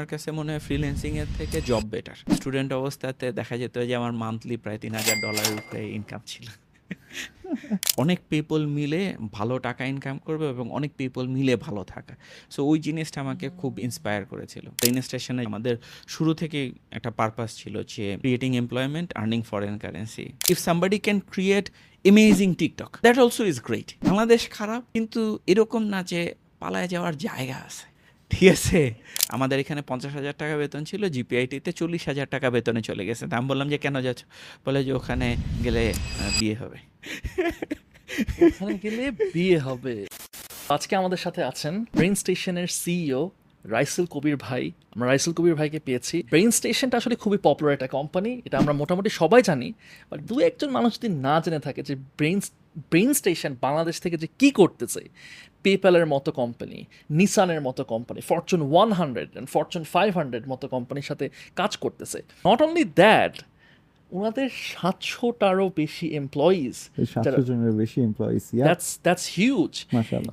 আমার কাছে মনে হয় ফ্রিল্যান্সিং এর থেকে জব বেটার স্টুডেন্ট অবস্থাতে দেখা যেত যে আমার মান্থলি প্রায় তিন হাজার উপরে ইনকাম ছিল। অনেক পিপল মিলে ভালো টাকা ইনকাম করবে এবং অনেক পিপল মিলে ভালো থাকা। সো ওই জিনিসটা আমাকে খুব ইন্সপায়ার করেছিল। ট্রেন স্টেশনে আমাদের শুরু থেকে একটা পারপাস ছিল যে creating employment earning foreign currency if somebody can create amazing TikTok that also is great Bangladesh খারাপ, কিন্তু এরকম না যে পালায় যাওয়ার জায়গা আছে। ঠিক আছে আমাদের এখানে পঞ্চাশ হাজার টাকা বেতন ছিল, জিপিআইটিতে চল্লিশ হাজার টাকা বেতনে চলে গেছে। তা আমি বললাম যে, কেন যাচ্ছ? বলে যে, ওখানে গেলে বিয়ে হবে। ওখানে গেলে বিয়ে হবে। আজকে আমাদের সাথে আছেন ব্রেন স্টেশনের সিইও রাইসেল কবির ভাই। আমরা রাইসেল কবির ভাইকে পেয়েছি। ব্রেন স্টেশনটা আসলে খুবই পপুলার একটা কোম্পানি এটা আমরা মোটামুটি সবাই জানি। বাট দু একজন মানুষ যদি না জেনে থাকে যে ব্রেন ব্রেন স্টেশন বাংলাদেশ থেকে যে কি করতেছে পেপ্যালের মতো কোম্পানি নিসানের মতো company fortune one hundred and fortune five hundred মতো কোম্পানির সাথে কাজ করতেছে। নট অনলি দ্যাট ওনাদের সাতশোটারও বেশি এমপ্লয়িজ জনের বেশি এমপ্লয়িজ দ্যাটস দ্যাটস হিউজ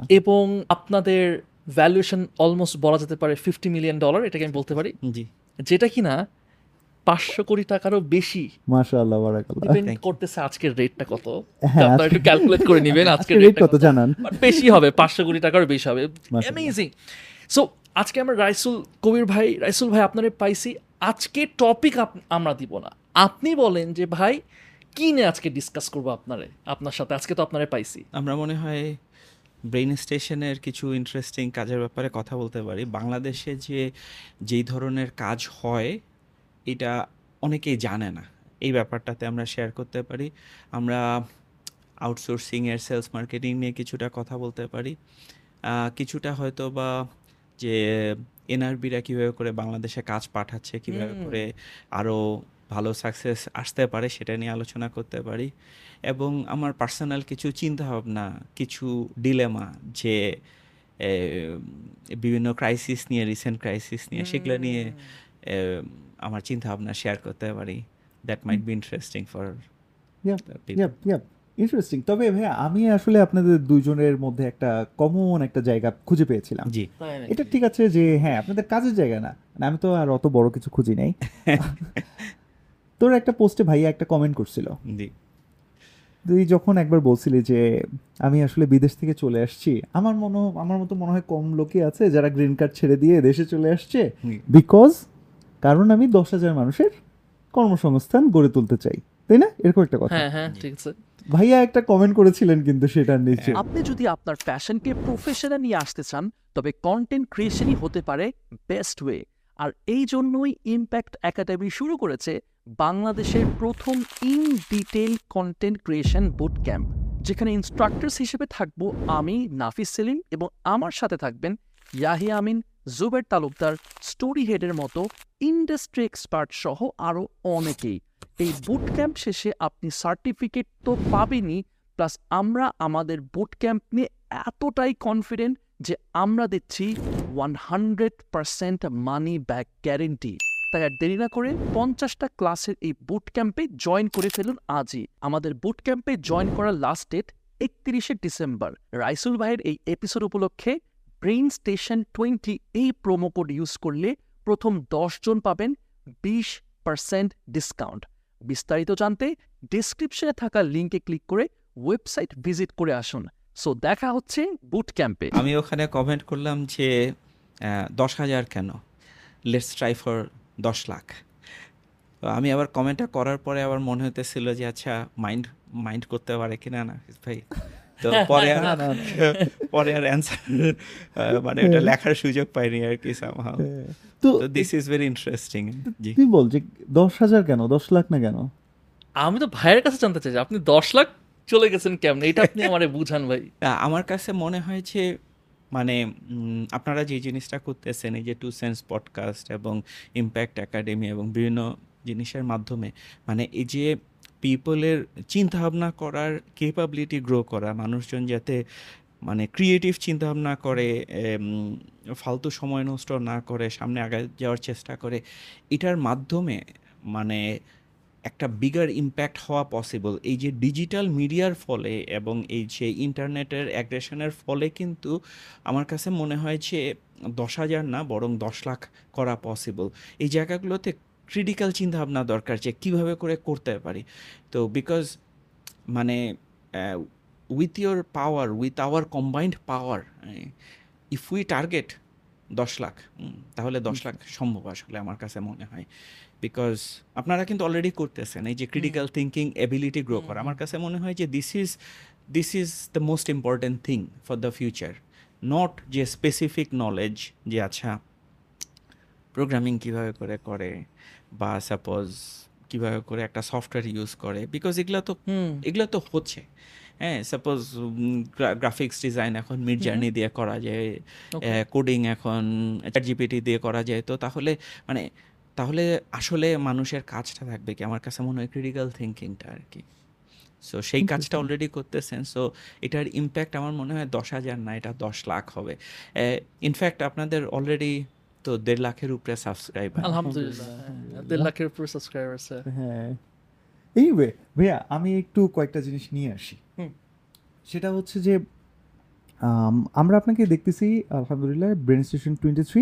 এবং আপনাদের ভ্যালুয়েশন অলমোস্ট বলা যেতে পারে ফিফটি মিলিয়ন ডলার এটাকে আমি বলতে পারি। জি। যেটা কিনা পাঁচশো কোটি টাকারও বেশি মাশাআল্লাহ বারাকাল্লাহ। ডিপেন্ড করতেছে আজকের রেটটা কত? হ্যাঁ, আপনারা একটু ক্যালকুলেট করে নেবেন আজকের রেট কত জানান? বেশি হবে পাঁচশো কোটি টাকারও বেশি হবে। অ্যামেজিং সো আজকে আমরা রাইসুল কবির ভাই রাইসুল ভাই আপনারে পাইছি। আজকে টপিক আমরা দিব না। আপনি বলেন যে ভাই কি নিয়ে আজকে ডিসকাস করব আপনারে? আপনার সাথে আজকে তো আপনারে পাইছি। আমরা মনে হয় ব্রেইন স্টেশনের কিছু ইন্টারেস্টিং কাজের ব্যাপারে কথা বলতে পারি। বাংলাদেশে যে যেই ধরনের কাজ হয় এটা অনেকেই জানে না। এই ব্যাপারটাতে আমরা শেয়ার করতে পারি। আমরা আউটসোর্সিংয়ের সেলস মার্কেটিং নিয়ে কিছুটা কথা বলতে পারি। কিছুটা হয়তো বা যে এনআরবিরা কীভাবে করে বাংলাদেশে কাজ পাঠাচ্ছে কীভাবে করে আরও ভালো সাকসেস আসতে পারে সেটা নিয়ে আলোচনা করতে পারি। এবং আমার পার্সোনাল কিছু চিন্তাভাবনা কিছু ডিলেমা যে বিভিন্ন ক্রাইসিস নিয়ে রিসেন্ট ক্রাইসিস নিয়ে সেগুলো নিয়ে এ, চিন্তা ভাবনা শেয়ার করতে পারি। That might be interesting for interesting তবে ভাইয়া আমি আসলে আপনাদের দুজনের মধ্যে একটা কমন একটা জায়গা খুঁজে পেয়েছিলাম। জি। এটা ঠিক আছে যে হ্যাঁ আপনাদের কাজের জায়গা না। মানে আমি তো আর অত বড় কিছু খুঁজি নাই। তোর একটা পোস্টে ভাইয়া একটা কমেন্ট করছিল। জি। তুই যখন একবার বলছিলি যে আমি আসলে বিদেশ থেকে চলে আসছি আমার মনে আমার মতো মনে হয় কম লোকই আছে যারা গ্রিন কার্ড ছেড়ে দিয়ে দেশে চলে আসছে। বিকজ কারণ আমি দশ হাজার মানুষের কর্মসংস্থান গড়ে তুলতে চাই। তাই না? এরকম একটা কথা। হ্যাঁ হ্যাঁ ঠিক আছে। ভাইয়া একটা কমেন্ট করেছিলেন কিন্তু সেটার নিচে। আপনি যদি আপনার ফ্যাশনকে প্রফেশনে নিয়ে আসতে চান তবে কন্টেন্ট ক্রিয়েশনই হতে পারে বেস্ট ওয়ে আর এই জন্যই ইম্প্যাক্ট একাডেমি শুরু করেছে বাংলাদেশের প্রথম in detail content creation boot camp যেখানে ইনস্ট্রাক্টরস হিসেবে থাকব আমি নাফিস সেলিম এবং আমার সাথে থাকবেন ইয়াহিয়া আমিন জুবের তালুকদার স্টোরি হেডের মতো ইন্ডাস্ট্রি এক্সপার্ট সহ আরও অনেকেই। এই বুট ক্যাম্প শেষে আপনি সার্টিফিকেট তো পাবেনই প্লাস আমরা আমাদের বুট ক্যাম্প নিয়ে এতটাই কনফিডেন্ট যে আমরা দিচ্ছি one hundred percent money back guarantee তাই আর দেরি না করে পঞ্চাশটা ক্লাসের এই বুট ক্যাম্পে জয়েন করে ফেলুন আজই। আমাদের বুট ক্যাম্পে জয়েন করার লাস্ট ডেট একত্রিশে ডিসেম্বর। রাইসুল ভাইয়ের এই এপিসোড উপলক্ষে ব্রেইন স্টেশন টোয়েন্টি এই প্রোমো কোড ইউজ করলে প্রথম জন পাবেন বিশ পার্সেন্ট ডিসকাউন্ট বিস্তারিত জানতে ডিসক্রিপশনে থাকা লিঙ্কে ক্লিক করে ওয়েবসাইট ভিজিট করে আসুন। সো দেখা হচ্ছে বুট ক্যাম্পে আমি ওখানে কমেন্ট করলাম যে দশ হাজার কেন? লেটস ট্রাই ফর দশ লাখ। আমি আবার কমেন্টটা করার পরে আবার মনে হতেছিল যে আচ্ছা মাইন্ড মাইন্ড করতে পারে কিনা না, ভাই। তো পরে আর পরে আর অ্যান্সার মানে ওটা লেখার সুযোগ পাইনি আর কি somehow. তো দিস ইজ ভেরি ইন্টারেস্টিং জি। তুই বল যে দশ হাজার কেন? দশ লাখ না কেন? আমি তো ভাইয়ের কাছে জানতে চাই আপনি দশ লাখ চলে গেছেন কেমন? এটা আপনি আমারে বুঝান ভাই। আমার কাছে মনে হয়েছে মানে উম, আপনারা যে জিনিসটা করতেছেন এই যে টু সেন্স পডকাস্ট এবং ইম্প্যাক্ট একাডেমি এবং বিভিন্ন জিনিসের মাধ্যমে মানে এই যে পিপলের চিন্তাভাবনা করার কেপাবিলিটি গ্রো করা, মানুষজন যাতে মানে ক্রিয়েটিভ চিন্তাভাবনা করে ফালতু সময় নষ্ট না করে, সামনে আগে যাওয়ার চেষ্টা করে, এটার মাধ্যমে মানে একটা বিগার ইম্প্যাক্ট হওয়া পসিবল এই যে ডিজিটাল মিডিয়ার ফলে এবং এই যে ইন্টারনেটের অ্যাগ্রেশনের ফলে কিন্তু আমার কাছে মনে হয় যে দশ হাজার না, বরং দশ লাখ করা পসিবল এই জায়গাগুলোতে ক্রিটিক্যাল চিন্তাভাবনা দরকার যে কীভাবে করে করতে পারি। তো বিকজ মানে with your power with our combined power if we target দশ লাখ তাহলে দশ লাখ সম্ভব আসলে আমার কাছে মনে হয়। বিকজ আপনারা কিন্তু অলরেডি করতেছেন এই যে ক্রিটিক্যাল থিঙ্কিং এবিলিটি গ্রো করা। আমার কাছে মনে হয় যে this is this is the most important thing for the future not যে স্পেসিফিক নলেজ যে আচ্ছা প্রোগ্রামিং কীভাবে করে করে বা সাপোজ কীভাবে করে একটা সফটওয়্যার ইউজ করে বিকজ এগুলো তো এগুলো তো হচ্ছে। হ্যাঁ সাপোজ গ্রাফিক্স ডিজাইন এখন মিড জার্নি দিয়ে করা যায় কোডিং এখন জিপিটি দিয়ে করা যায় তো তাহলে মানে তাহলে আসলে মানুষের কাজটা থাকবে কি? আমার কাছে মনে হয় ক্রিটিক্যাল থিঙ্কিংটা আর কি। সো সেই কাজটা অলরেডি করতেছেন সো এটার ইম্প্যাক্ট আমার মনে হয় দশ হাজার না এটা দশ লাখ হবে। ইনফ্যাক্ট আপনাদের অলরেডি তো দেড় লাখের উপরে সাবস্ক্রাইবার আলহামদুলিল্লাহ। হ্যাঁ, দেড় লাখের উপরে সাবস্ক্রাইবার আছে হ্যাঁ। এইওয়ে ভাইয়া আমি একটু কয়েকটা জিনিস নিয়ে আসি। সেটা হচ্ছে যে আমরা আপনাকে দেখতেছি আলহামদুলিল্লাহ brain station twenty three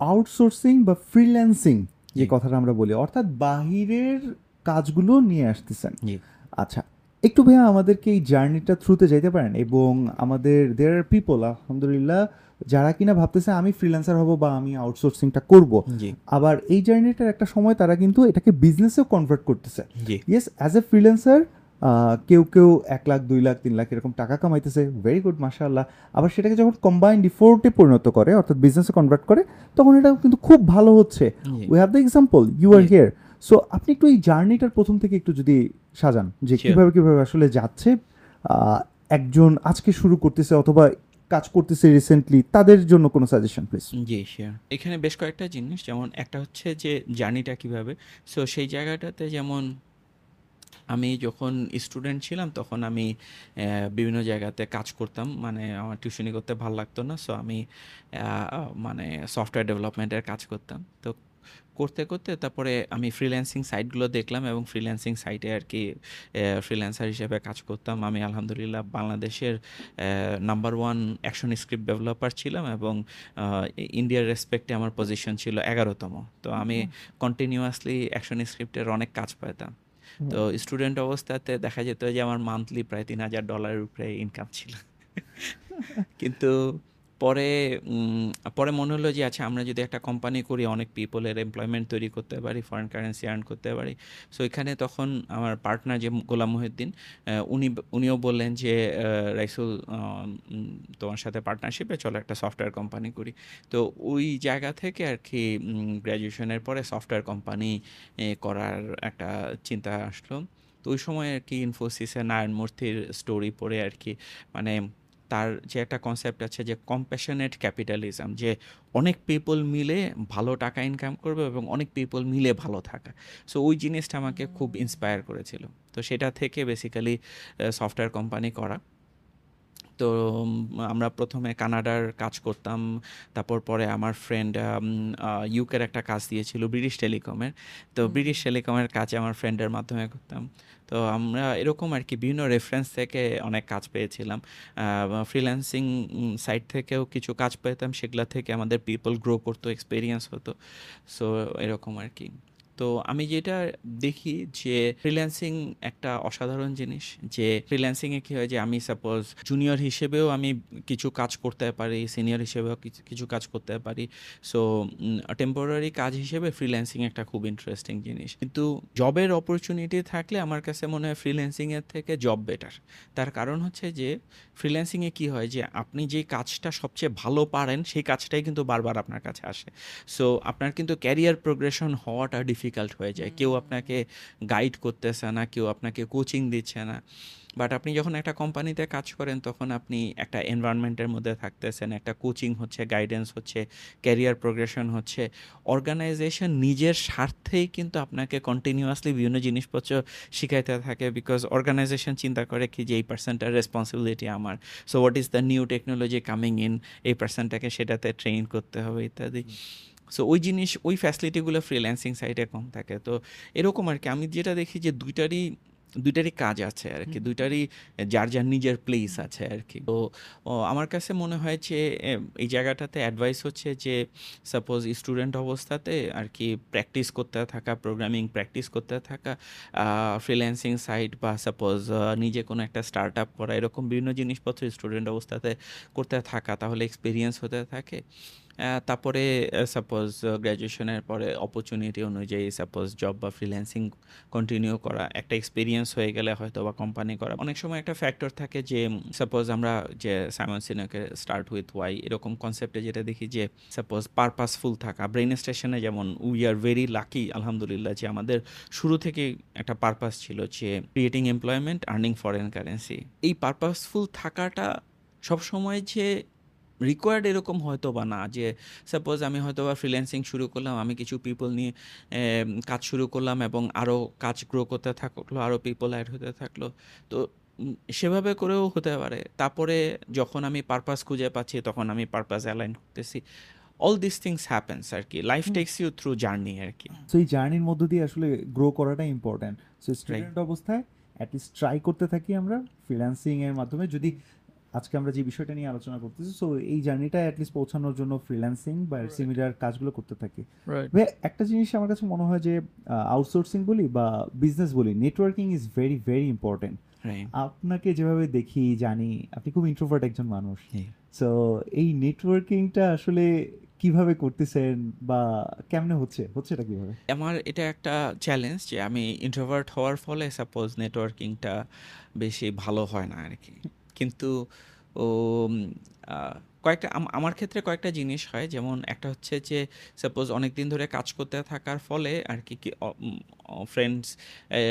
outsourcing বা ফ্রিল্যান্সিং যে কথাটা আমরা বলি অর্থাৎ বাহিরের কাজগুলো নিয়ে আসতেছেন। আচ্ছা একটু ভাইয়া আমাদেরকে এই জার্নিটা থ্রুতে যাইতে পারেন এবং আমাদের দেয়ার আর পিপল আলহামদুলিল্লাহ যারা কিনা ভাবতেছে আমি ফ্রিল্যান্সার হব বা আমি আউটসোর্সিংটা করব। আবার এই জার্নিটার একটা সময় তারা কিন্তু এটাকে বিজনেসেও কনভার্ট করতেছে। ইয়েস অ্যাজ এ ফ্রিল্যান্সার কেউ কেউ এক লাখ দুই লাখ তিন লাখ এরকম টাকা কামাইতেছে ভেরি গুড মাশাআল্লাহ। আবার সেটাকে যখন কম্বাইন্ড ইফোর্টে পরিণত করে অর্থাৎ বিজনেসে কনভার্ট করে তখন এটা কিন্তু খুব ভালো হচ্ছে। We have the example you are here so আপনি একটু এই জার্নিটার প্রথম থেকে একটু যদি সাজান যে. কীভাবে কীভাবে আসলে যাচ্ছে একজন আজকে শুরু করতেছে অথবা কাজ করতেছে রিসেন্টলি তাদের জন্য কোনো সাজেশন প্লিজ জি শিওর এখানে বেশ কয়েকটা জিনিস যেমন একটা হচ্ছে যে জার্নিটা কীভাবে। সো সেই জায়গাটাতে যেমন আমি যখন স্টুডেন্ট ছিলাম তখন আমি বিভিন্ন জায়গাতে কাজ করতাম। মানে আমার টিউশনি করতে ভালো লাগতো না সো আমি মানে সফটওয়্যার ডেভেলপমেন্টের কাজ করতাম। তো করতে করতে তারপরে আমি ফ্রিল্যান্সিং সাইটগুলো দেখলাম এবং ফ্রিল্যান্সিং সাইটে আর কি ফ্রিল্যান্সার হিসেবে কাজ করতাম। আমি আলহামদুলিল্লাহ বাংলাদেশের number one action script developer ছিলাম এবং ইন্ডিয়ার রেসপেক্টে আমার পজিশন ছিল এগারোতম। তো আমি কন্টিনিউয়াসলি অ্যাকশন স্ক্রিপ্টের অনেক কাজ পেতাম তো স্টুডেন্ট অবস্থাতে দেখা যেত যে আমার মান্থলি প্রায় তিন হাজার ডলারের উপরে ইনকাম ছিল। কিন্তু পরে পরে মনে হলো যে আচ্ছা আমরা যদি একটা কোম্পানি করি, অনেক পিপলের এমপ্লয়মেন্ট তৈরি করতে পারি ফরেন কারেন্সি আর্ন করতে পারি। সো এখানে তখন আমার পার্টনার যে, গোলাম মহিউদ্দিন উনি, উনিও বললেন যে রাইসুল তোমার সাথে পার্টনারশিপে চলো একটা সফটওয়্যার কোম্পানি করি। তো ওই জায়গা থেকে আর কি গ্র্যাজুয়েশনের পরে সফটওয়্যার কোম্পানি করার একটা চিন্তা আসলো। তো ওই সময় আর কি ইনফোসিসে নারায়ণ মূর্তির স্টোরি পড়ে আর কি। মানে তার যে একটা কনসেপ্ট আছে যে কম্প্যাশনেট ক্যাপিটালিজম যে অনেক পিপল মিলে ভালো টাকা ইনকাম করবে এবং অনেক পিপল মিলে ভালো থাকা। সো ওই জিনিসটা আমাকে খুব ইন্সপায়ার করেছিল। তো সেটা থেকে বেসিক্যালি সফটওয়্যার কোম্পানি করা। তো আমরা প্রথমে কানাডার কাজ করতাম। তারপর পরে আমার ফ্রেন্ড ইউকের একটা কাজ দিয়েছিল ব্রিটিশ টেলিকমের তো ব্রিটিশ টেলিকমের কাজ আমার ফ্রেন্ডের মাধ্যমে করতাম। তো আমরা এরকম আর কি বিভিন্ন রেফারেন্স থেকে অনেক কাজ পেয়েছিলাম। ফ্রিল্যান্সিং সাইট থেকেও কিছু কাজ পেতাম। সেগুলো থেকে আমাদের পিপল গ্রো করতো এক্সপিরিয়েন্স হতো। সো এরকম আর কি। তো আমি যেটা দেখি যে ফ্রিল্যান্সিং একটা অসাধারণ জিনিস, যে ফ্রিল্যান্সিংয়ে কী হয় যে আমি সাপোজ জুনিয়র হিসেবেও আমি কিছু কাজ করতে পারি সিনিয়র হিসেবেও কিছু- কাজ করতে পারি। সো টেম্পোরারি কাজ হিসেবে ফ্রিল্যান্সিং একটা খুব ইন্টারেস্টিং জিনিস। কিন্তু জবের অপরচুনিটি থাকলে আমার কাছে মনে হয় ফ্রিল্যান্সিংয়ের থেকে জব বেটার তার কারণ হচ্ছে যে ফ্রিল্যান্সিংয়ে কী হয় যে আপনি যে কাজটা সবচেয়ে ভালো পারেন, সেই কাজটাই কিন্তু বারবার আপনার কাছে আসে। সো আপনার কিন্তু ক্যারিয়ার প্রোগ্রেশন হওয়াটা ডিফিকাল্ট হয়ে যায়। কেউ আপনাকে গাইড করতেছে না কেউ আপনাকে কোচিং দিচ্ছে না। বাট আপনি যখন একটা কোম্পানিতে কাজ করেন তখন আপনি একটা এনভায়রনমেন্টের মধ্যে থাকতেছেন একটা কোচিং হচ্ছে গাইডেন্স হচ্ছে ক্যারিয়ার প্রোগ্রেশন হচ্ছে। অর্গানাইজেশন নিজের স্বার্থেই কিন্তু আপনাকে কন্টিনিউয়াসলি বিভিন্ন জিনিসপত্র শিখাইতে থাকে বিকজ অর্গানাইজেশন চিন্তা করে কি যে এই পার্সনটার রেসপন্সিবিলিটি আমার। So what is the new technology coming in এই পার্সনটাকে সেটাতে ট্রেন করতে হবে ইত্যাদি। সো ওই জিনিস ওই ফ্যাসিলিটিগুলো ফ্রিল্যান্সিং সাইটে কম থাকে। তো এরকম আর কি আমি যেটা দেখি যে দুইটারই দুইটারই কাজ আছে আর কি দুইটারই যার যার নিজের প্লেস আছে আর কি। তো আমার কাছে মনে হয় যে এই জায়গাটাতে অ্যাডভাইস হচ্ছে যে সাপোজ স্টুডেন্ট অবস্থাতে আর কি প্র্যাকটিস করতে থাকা প্রোগ্রামিং প্র্যাকটিস করতে থাকা ফ্রিল্যান্সিং সাইট বা সাপোজ নিজে কোনো একটা স্টার্ট আপ করা এরকম বিভিন্ন জিনিসপত্র স্টুডেন্ট অবস্থাতে করতে থাকা তাহলে এক্সপিরিয়েন্স হতে থাকে। তারপরে সাপোজ গ্র্যাজুয়েশনের পরে অপরচুনিটি অনুযায়ী সাপোজ জব বা ফ্রিল্যান্সিং কন্টিনিউ করা, একটা এক্সপিরিয়েন্স হয়ে গেলে হয়তো বা কোম্পানি করা। অনেক সময় একটা ফ্যাক্টর থাকে যে সাপোজ আমরা যে সাইমন সিনাকে স্টার্ট উইথ ওয়াই এরকম কনসেপ্টে যেটা দেখি যে সাপোজ পারপাসফুল থাকা ব্রেন স্টেশনে যেমন উই আর ভেরি লাকি আলহামদুলিল্লাহ, যে আমাদের শুরু থেকে একটা পারপাস ছিল যে creating employment earning foreign currency এই পারপাসফুল থাকাটা সবসময় যে রিকোয়ার্ড এরকম হয়তো বা না যে সাপোজ আমি হয়তো বা ফ্রিল্যান্সিং শুরু করলাম আমি কিছু পিপল নিয়ে কাজ শুরু করলাম এবং আরও কাজ গ্রো করতে থাকল আরও পিপল অ্যাড হতে থাকল তো সেভাবে করেও হতে পারে। তারপরে যখন আমি পারপাস খুঁজে পাচ্ছি তখন আমি পারপাস অ্যালাইন করতেছি। অল দিস থিংস হ্যাপেন্স আর কি life takes you through journey আর কি সো এই জার্নির মধ্য দিয়ে আসলে গ্রো করাটা ইম্পর্ট্যান্ট সো স্টুডেন্ট অবস্থায় অ্যাটলিস্ট ট্রাই করতে থাকি আমরা ফ্রিল্যান্সিং এর মাধ্যমে। যদি আজকে আমরা যে বিষয়টা নিয়ে আলোচনা করতেছি সো এই জার্নিটা অ্যাটলিস্ট পৌঁছানোর জন্য ফ্রিল্যান্সিং বা সিমিলার কাজগুলো করতে থাকি। একটা জিনিস আমার কাছে মনে হয় যে আউটসোর্সিং বলি বা বিজনেস বলি networking is very very important আপনাকে যেভাবে দেখি জানি আপনি খুব ইন্ট্রোভার্ট একজন মানুষ। সো এই নেটওয়ার্কিংটা আসলে কীভাবে করতেছেন বা কেমনে হচ্ছে? হচ্ছে এটা কীভাবে? আমার এটা একটা চ্যালেঞ্জ যে আমি ইন্ট্রোভার্ট হওয়ার ফলে সাপোজ নেটওয়ার্কিংটা বেশি ভালো হয় না আর কি কিন্তু ও কয়েকটা আমার ক্ষেত্রে কয়েকটা জিনিস হয়। যেমন একটা হচ্ছে যে সাপোজ অনেক দিন ধরে কাজ করতে থাকার ফলে আর কি কি ফ্রেন্ডস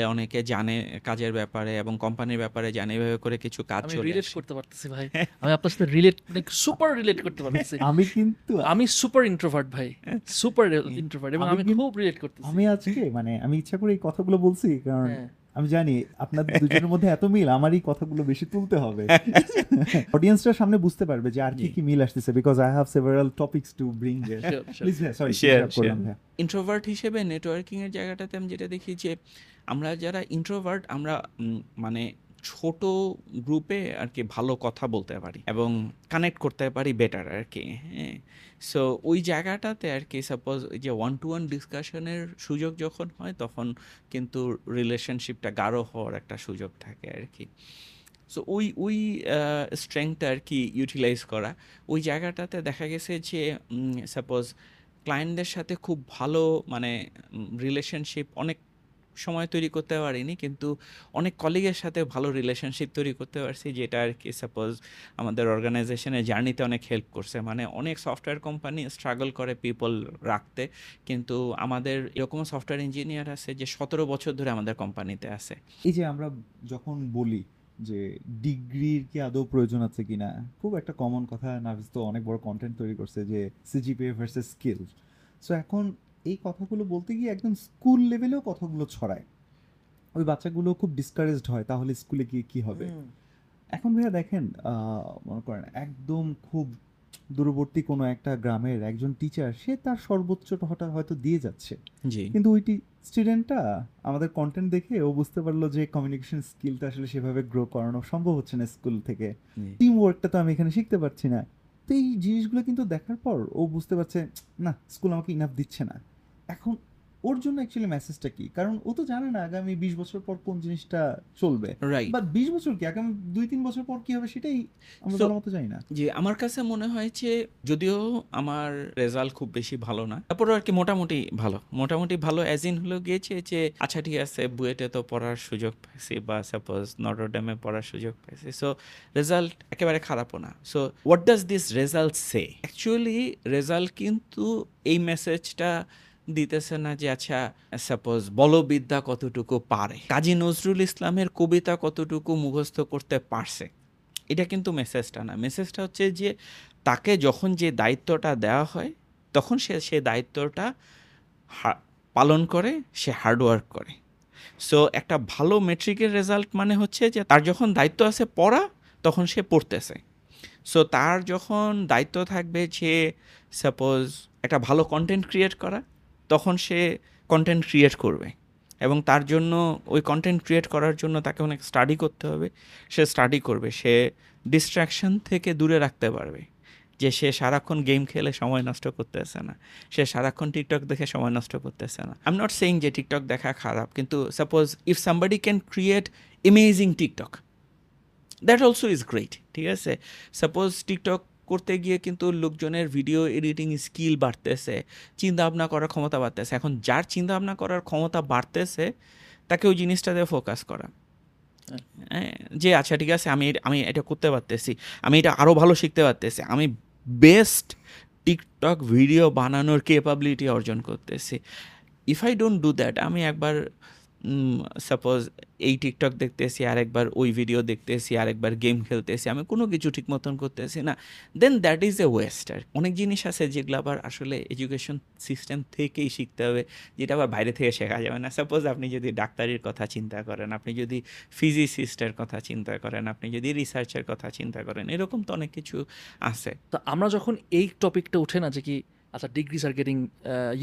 অনেকে জানে কাজের ব্যাপারে এবং কোম্পানির ব্যাপারে জানে এভাবে করে কিছু কাজ আমি রিলেট করতে পারতেছি ভাই। আমি আপনার সাথে রিলেট মানে সুপার রিলেট করতে পারতেছি। আমি কিন্তু আমি সুপার ইন্ট্রোভার্ট ভাই। সুপার ইন্ট্রোভার্ট এবং আমি আমি খুব রিলেট করতেছি। আমি আজকে মানে আমি ইচ্ছা করে এই কথাগুলো বলছি কারণ হ্যাঁ। আমি জানি আপনাদের দুজনের মধ্যে এত মিল আমার এই কথাগুলো বেশি তুলতে হবে। অডিয়েন্সটার সামনে বুঝতে পারবে যে আর কি কি মিল আসতেছে because I have several topics to bring. Please sorry share করলাম ইন্ট্রোভার্ট হিসেবে নেটওয়ার্কিং এর জায়গাটাতে আমি যেটা দেখি যে আমরা যারা ইন্ট্রোভার্ট আমরা মানে ছোট গ্রুপে আর কি ভালো কথা বলতে পারি এবং কানেক্ট করতে পারি বেটার আর কি হ্যাঁ। সো ওই জায়গাটাতে আর কি সাপোজ যে ওয়ান টু ওয়ান ডিসকাশনের সুযোগ যখন হয়, তখন কিন্তু রিলেশনশিপটা গাঢ় হওয়ার একটা সুযোগ থাকে আর কি। সো ওই ওই স্ট্রেংথটা আর কি ইউটিলাইজ করা। ওই জায়গাটাতে দেখা গেছে যে সাপোজ ক্লায়েন্টদের সাথে খুব ভালো মানে রিলেশনশিপ অনেক সময় তৈরি করতে পারিনি, কিন্তু অনেক কলিগের সাথে ভালো রিলেশনশিপ তৈরি করতে পারছি, যেটা আর কি সাপোজ আমাদের অর্গানাইজেশনের জার্নিতে অনেক হেল্প করছে। মানে অনেক সফটওয়্যার কোম্পানি স্ট্রাগল করে পিপল রাখতে, কিন্তু আমাদের এরকম সফটওয়্যার ইঞ্জিনিয়ার আছে যে সতেরো বছর ধরে আমাদের কোম্পানিতে আছে। এই যে আমরা যখন বলি যে ডিগ্রির কি আদৌ প্রয়োজন আছে কিনা, খুব একটা কমন কথা নাভিস তো অনেক বড় কন্টেন্ট তৈরি করছে যে সিজিপিএ ভার্সেস স্কিল সো এখন এই কথাগুলো বলতে গিয়ে একদম স্কুল লেভেলেও কথাগুলো ছড়ায়। ওই বাচ্চাগুলো খুব ডিসকারেজড হয় তাহলে স্কুলে গিয়ে কি হবে? এখন ভাইয়া দেখেন মনে করেন একদম খুব দূরবর্তী কোনো একটা গ্রামের একজন টিচার সে তার সর্বোচ্চটা হঠাৎ হয়তো দিয়ে যাচ্ছে। কিন্তু ওই স্টুডেন্টটা আমাদের কন্টেন্ট দেখে ও বুঝতে পারল যে কমিউনিকেশন স্কিলটা আসলে সেভাবে গ্রো করানো সম্ভব হচ্ছে না স্কুল থেকে। টিম ওয়ার্কটা তো আমি এখানে শিখতে পারছি না। তো এই জিনিসগুলো কিন্তু দেখার পর ও বুঝতে পারছে না স্কুল আমাকে ইনাফ দিচ্ছে না। এখন ওর জন্য অ্যাকচুয়ালি মেসেজটা কি? কারণ ও তো জানে না আগামী বিশ বছর পর কোন জিনিসটা চলবে। রাইট বা বিশ বছর কি? আগামী দুই তিন বছর পর কি হবে সেটাই আমরা মতো জানি না। জি আমার কাছে মনে হয় যে যদিও আমার রেজাল্ট খুব বেশি ভালো না তারপরে আর কি মোটামুটি ভালো। মোটামুটি ভালো অ্যাজ ইন হলো গিয়েছে যে আচ্ছা ঠিক আছে বুয়েটে তো পড়ার সুযোগ পাইছি বা সাপোজ নটরডেমে পড়ার সুযোগ পাইছি। সো রেজাল্ট একেবারে খারাপও না। So what does this result say actually result কিন্তু এই মেসেজটা দিতেছে না যে আচ্ছা সাপোজ বলবিদ্যা কতটুকু পারে? কাজী নজরুল ইসলামের কবিতা কতটুকু মুখস্থ করতে পারছে? এটা কিন্তু মেসেজটা না। মেসেজটা হচ্ছে যে, তাকে যখন যে দায়িত্বটা দেওয়া হয়, তখন সে সে দায়িত্বটা পালন করে, সে হার্ডওয়ার্ক করে। সো একটা ভালো মেট্রিকের রেজাল্ট মানে হচ্ছে যে, তার যখন দায়িত্ব আছে পড়া, তখন সে পড়তেছে। সো তার যখন দায়িত্ব থাকবে যে সাপোজ একটা ভালো কন্টেন্ট ক্রিয়েট করা তখন সে কন্টেন্ট ক্রিয়েট করবে। এবং তার জন্য ওই কন্টেন্ট ক্রিয়েট করার জন্য তাকে অনেক স্টাডি করতে হবে। সে স্টাডি করবে। সে ডিস্ট্রাকশন থেকে দূরে রাখতে পারবে। যে সে সারাক্ষণ গেম খেলে সময় নষ্ট করতেছে না। সে সারাক্ষণ টিকটক দেখে সময় নষ্ট করতেছে না। আই এম নট সেইং যে টিকটক দেখা খারাপ, কিন্তু suppose if somebody can create amazing TikTok that also is great ঠিক আছে? সাপোজ টিকটক করতে গিয়ে কিন্তু লোকজনের ভিডিও এডিটিং স্কিল বাড়তেছে চিন্তা ভাবনা করার ক্ষমতা বাড়তেছে। এখন যার চিন্তা ভাবনা করার ক্ষমতা বাড়তেছে তাকে ওই জিনিসটাতে ফোকাস করা। হ্যাঁ, যে আচ্ছা ঠিক আছে আমি আমি এটা করতে পারতেছি আমি এটা আরও ভালো শিখতে পারতেছি আমি বেস্ট টিকটক ভিডিও বানানোর কেপাবিলিটি অর্জন করতেছি। If I don't do that আমি একবার সাপোজ এই টিকটক দেখতেছি, আরেকবার ওই ভিডিও দেখতেছি, আরেকবার গেম খেলতেছি, আমি কোনো কিছু ঠিক মতন করতেছি না। Then that is a waster অনেক জিনিস আছে যেগুলো আবার আসলে এডুকেশন সিস্টেম থেকেই শিখতে হবে, যেটা আবার বাইরে থেকে শেখা যাবে না। সাপোজ আপনি যদি ডাক্তারির কথা চিন্তা করেন, আপনি যদি ফিজিসিস্টের কথা চিন্তা করেন, আপনি যদি রিসার্চের কথা চিন্তা করেন, এরকম তো অনেক কিছু আছে। তো আমরা যখন এই টপিকটা উঠে না যে কি আচ্ছা degrees are getting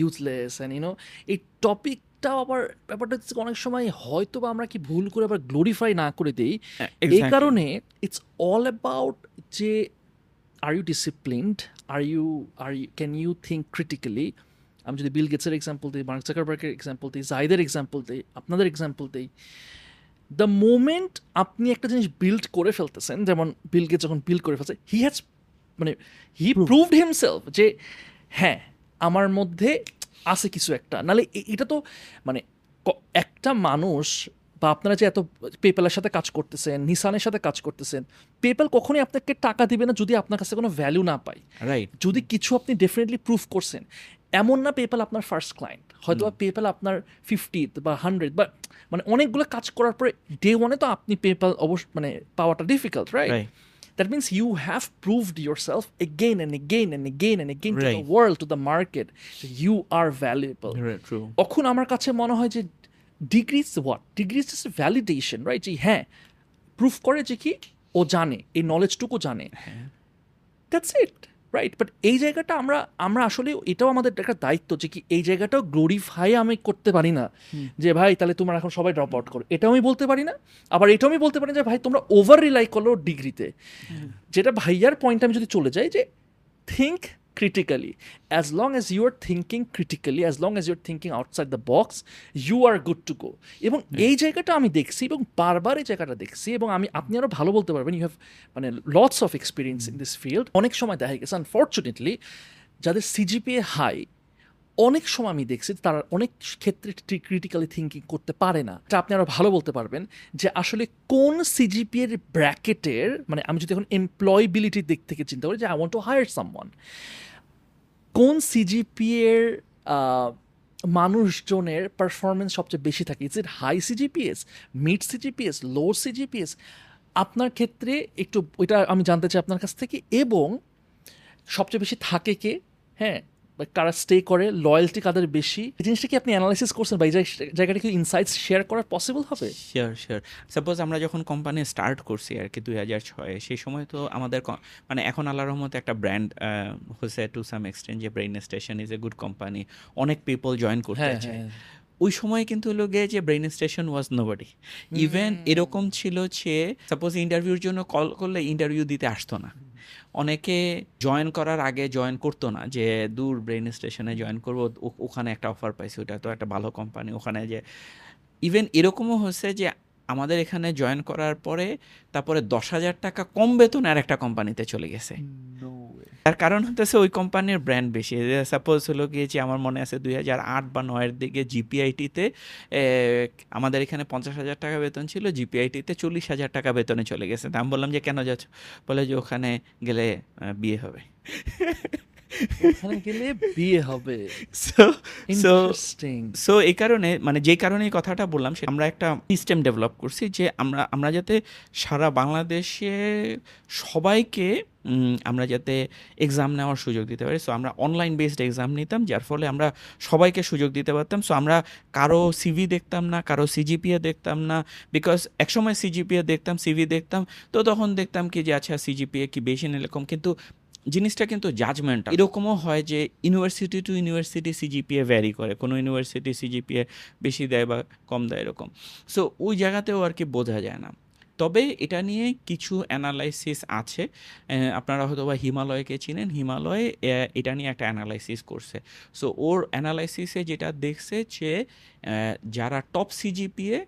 useless and you know এই টপিকটাও আবার ব্যাপারটা হচ্ছে অনেক সময় হয়তো বা আমরা কি ভুল করে আবার গ্লোরিফাই না করে দিই। এই কারণে ইটস অল অ্যাবাউট যে are you disciplined are you are you can you think critically আমি যদি বিল গেটসের এক্সাম্পল দিই মার্ক জাকারবার্গের এক্সাম্পল দিই জাইদের এক্সাম্পল দিই আপনাদের এক্সাম্পল দিই দ্য মোমেন্ট আপনি একটা জিনিস বিল্ড করে ফেলতেছেন যেমন বিল গেটস যখন বিল্ড করে ফেলছে হি হ্যাজ মানে হি প্রুভড হিমসেলফ যে হ্যাঁ আমার মধ্যে আছে কিছু একটা। নালে এটা তো মানে একটা মানুষ বা আপনারা যে এত পেপ্যালের সাথে কাজ করতেছেন নিসানের সাথে কাজ করতেছেন পেপ্যাল কখনোই আপনাকে টাকা দিবে না যদি আপনার কাছে কোনো ভ্যালু না পাই রাইট যদি কিছু আপনি ডেফিনেটলি প্রুফ করছেন এমন না পেপ্যাল আপনার ফার্স্ট ক্লায়েন্ট হয়তো বা পেপ্যাল আপনার ফিফটিথ বা হান্ড্রেড বা মানে অনেকগুলো কাজ করার পরে ডে ওয়ানে তো আপনি পেপ্যাল অবশ্য মানে পাওয়াটা difficult right right That means you have proved yourself again and again and again and again right. to the world, to the market. You are valuable. true তখন আমার কাছে মনে হয় যে degrees what degrees validation validation right যে হ্যাঁ proof করে যে কি ও জানে এই নলেজটুকু জানে দ্যাটস ইট রাইট বাট এই জায়গাটা আমরা আমরা আসলে এটাও আমাদের একটা দায়িত্ব যে কি এই জায়গাটাও গ্লোরিফাই আমি করতে পারি না। যে ভাই তাহলে তোমরা এখন সবাই ড্রপ আউট করো। এটাও আমি বলতে পারি না। আবার এটাও আমি বলতে পারি না যে ভাই তোমরা ওভার রিলাই করো ডিগ্রিতে যেটা ভাইয়ার পয়েন্ট আমি যদি চলে যাই যে think critically. As long as you are thinking critically as long as you're thinking outside the box you are good to go. এবং এই জায়গাটা আমি দেখছি এবং বারবার এই জায়গাটা দেখছি এবং আমি আপনি আরও ভালো বলতে পারবেন ইউ হ্যাভ মানে lots of experience in this field অনেক সময় দেখা গেছে আনফর্চুনেটলি যাদের সিজিপিএ হাই অনেক সময় আমি দেখছি তারা অনেক ক্ষেত্রে ক্রিটিক্যালি থিঙ্কিং করতে পারে না। এটা আপনি আরও ভালো বলতে পারবেন যে আসলে কোন সিজিপি এর ব্র্যাকেটের মানে আমি যদি এখন এমপ্লয়বিলিটির দিক থেকে চিন্তা করি যে I want to hire someone কোন সিজিপি এর মানুষজনের পারফরমেন্স সবচেয়ে বেশি থাকে? Is it high CGPAs mid CGPAs low CGPAs আপনার ক্ষেত্রে একটু, ওইটা আমি জানতে চাই আপনার কাছ থেকে, এবং সবচেয়ে বেশি থাকে কে? হ্যাঁ কারা স্টে করে লয়্যালটি কাদের বেশি? এই জিনিসটা কি আপনি অ্যানালাইসিস করছেন বা এই জায়গাটা কি ইনসাইটস শেয়ার করা পসিবল হবে? শিওর শিওর সাপোজ আমরা যখন কোম্পানি স্টার্ট করছি আর কি দুই হাজার ছয়ে সেই সময় তো আমাদের মানে এখন আল্লাহ রহমতে একটা ব্র্যান্ড হয়েছে টু সাম এক্সটেন্ট যে brain station is a good company অনেক পিপল জয়েন করতে হ্যাঁ, চায়। হ্যাঁ। ওই সময় কিন্তু হলো গিয়ে যে brain station was nobody even এরকম ছিল যে সাপোজ ইন্টারভিউর জন্য কল করলে ইন্টারভিউ দিতে আসতো না। অনেকে জয়েন করার আগে জয়েন করতো না, যে দূর ব্রেন স্টেশনে জয়েন করব ওখানে একটা অফার পাইছি, ওটা তো একটা ভালো কোম্পানি ওখানে যে ইভেন এরকমও হয়েছে যে, আমাদের এখানে জয়েন করার পরে, তারপরে দশ হাজার টাকা কম বেতন আর একটা কোম্পানিতে চলে গেছে। তার কারণ হতেছে ওই কোম্পানির ব্র্যান্ড বেশি। সাপোজ হলো গিয়েছি আমার মনে আছে দুই হাজার আট বা নয়ের দিকে জিপিআইটিতে আমাদের এখানে পঞ্চাশ হাজার টাকা বেতন ছিল জিপিআইটিতে চল্লিশ হাজার টাকা বেতনে চলে গেছে। তা আমি বললাম যে কেন যাচ্ছ? বলে যে ওখানে গেলে বিয়ে হবে। গেলে বিয়ে হবে। সো সো ইন্টারেস্টিং সো এই কারণে মানে যে কারণে এই কথাটা বললাম সে আমরা একটা সিস্টেম ডেভেলপ করছি যে আমরা আমরা যাতে সারা বাংলাদেশে সবাইকে আমরা যাতে এক্সাম নেওয়ার সুযোগ দিতে পারি। সো আমরা অনলাইন বেসড এক্সাম নিতাম, যার ফলে আমরা সবাইকে সুযোগ দিতে পারতাম। সো আমরা কারও সিভি দেখতাম না, কারও সিজিপিএ দেখতাম না বিকজ একসময় সিজিপিএ দেখতাম সিভি দেখতাম, তো তখন দেখতাম কি যে আচ্ছা সিজিপিএ কি বেশি এরকম। কিন্তু জিনিসটা কিন্তু জাজমেন্ট এরকমও হয় যে university to university CGPA vary করে। কোনো ইউনিভার্সিটি সিজিপিএ বেশি দেয় বা কম দেয় এরকম। সো ওই জায়গাতেও আর কি বোঝা যায় না। তবে এটা নিয়ে কিছু অ্যানালাইসিস আছে। আপনারা হয়তো বা হিমালয়কে চিনেন। হিমালয় এটা নিয়ে একটা অ্যানালাইসিস করছে। সো ওর অ্যানালাইসিসে যেটা দেখছে যে যারা টপ সিজিপিএ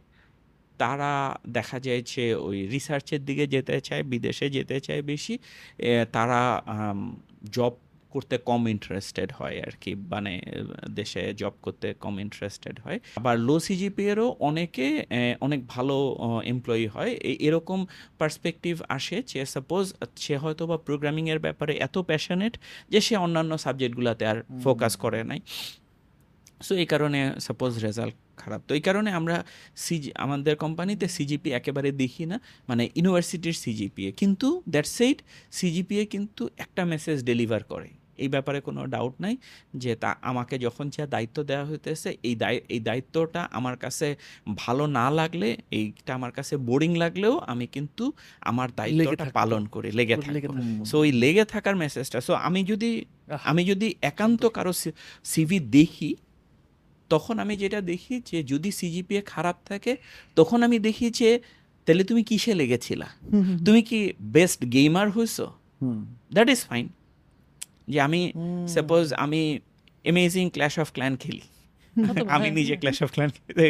তারা দেখা যায় যে, ওই রিসার্চের দিকে যেতে চায়, বিদেশে যেতে চায় বেশি। তারা জব করতে কম ইন্টারেস্টেড হয় আর কি মানে দেশে জব করতে কম ইন্টারেস্টেড হয়। আবার লো সিজিপিএরও অনেকে অনেক ভালো এমপ্লয়ি হয়। এরকম পার্সপেক্টিভ আসে যে সাপোজ সে হয়তো বা প্রোগ্রামিংয়ের ব্যাপারে এত প্যাশনেট যে সে অন্যান্য সাবজেক্টগুলোতে আর ফোকাস করে নাই। সো এই কারণে সাপোজ রেজাল্ট খারাপ। তো এই কারণে আমরা সিজি আমাদের কোম্পানিতে সিজিপি একেবারে দেখি না মানে ইউনিভার্সিটির সিজিপিএ কিন্তু দ্যাট সেইট সিজিপিএ কিন্তু একটা মেসেজ ডেলিভার করে। এই ব্যাপারে কোনো ডাউট নাই যে তা আমাকে যখন যা দায়িত্ব দেওয়া হইতেছে এই দায় এই দায়িত্বটা আমার কাছে ভালো না লাগলে এইটা আমার কাছে বোরিং লাগলেও আমি কিন্তু আমার দায়িত্বটা পালন করি লেগে থাকব। সো ওই লেগে থাকার মেসেজটা সো আমি যদি আমি যদি একান্ত কারও সিভি দেখি তখন আমি যেটা দেখি যে যদি সিজিপিএ খারাপ থাকে তখন আমি দেখি যে তাহলে তুমি কিসে লেগেছিলা? তুমি কি বেস্ট গেমার হইছো? দ্যাট ইজ ফাইন যে আমি সাপোজ আমি অ্যামেজিং ক্ল্যাশ অফ ক্ল্যান খেলি। আমি নিজে ক্ল্যাশ অফ ক্ল্যান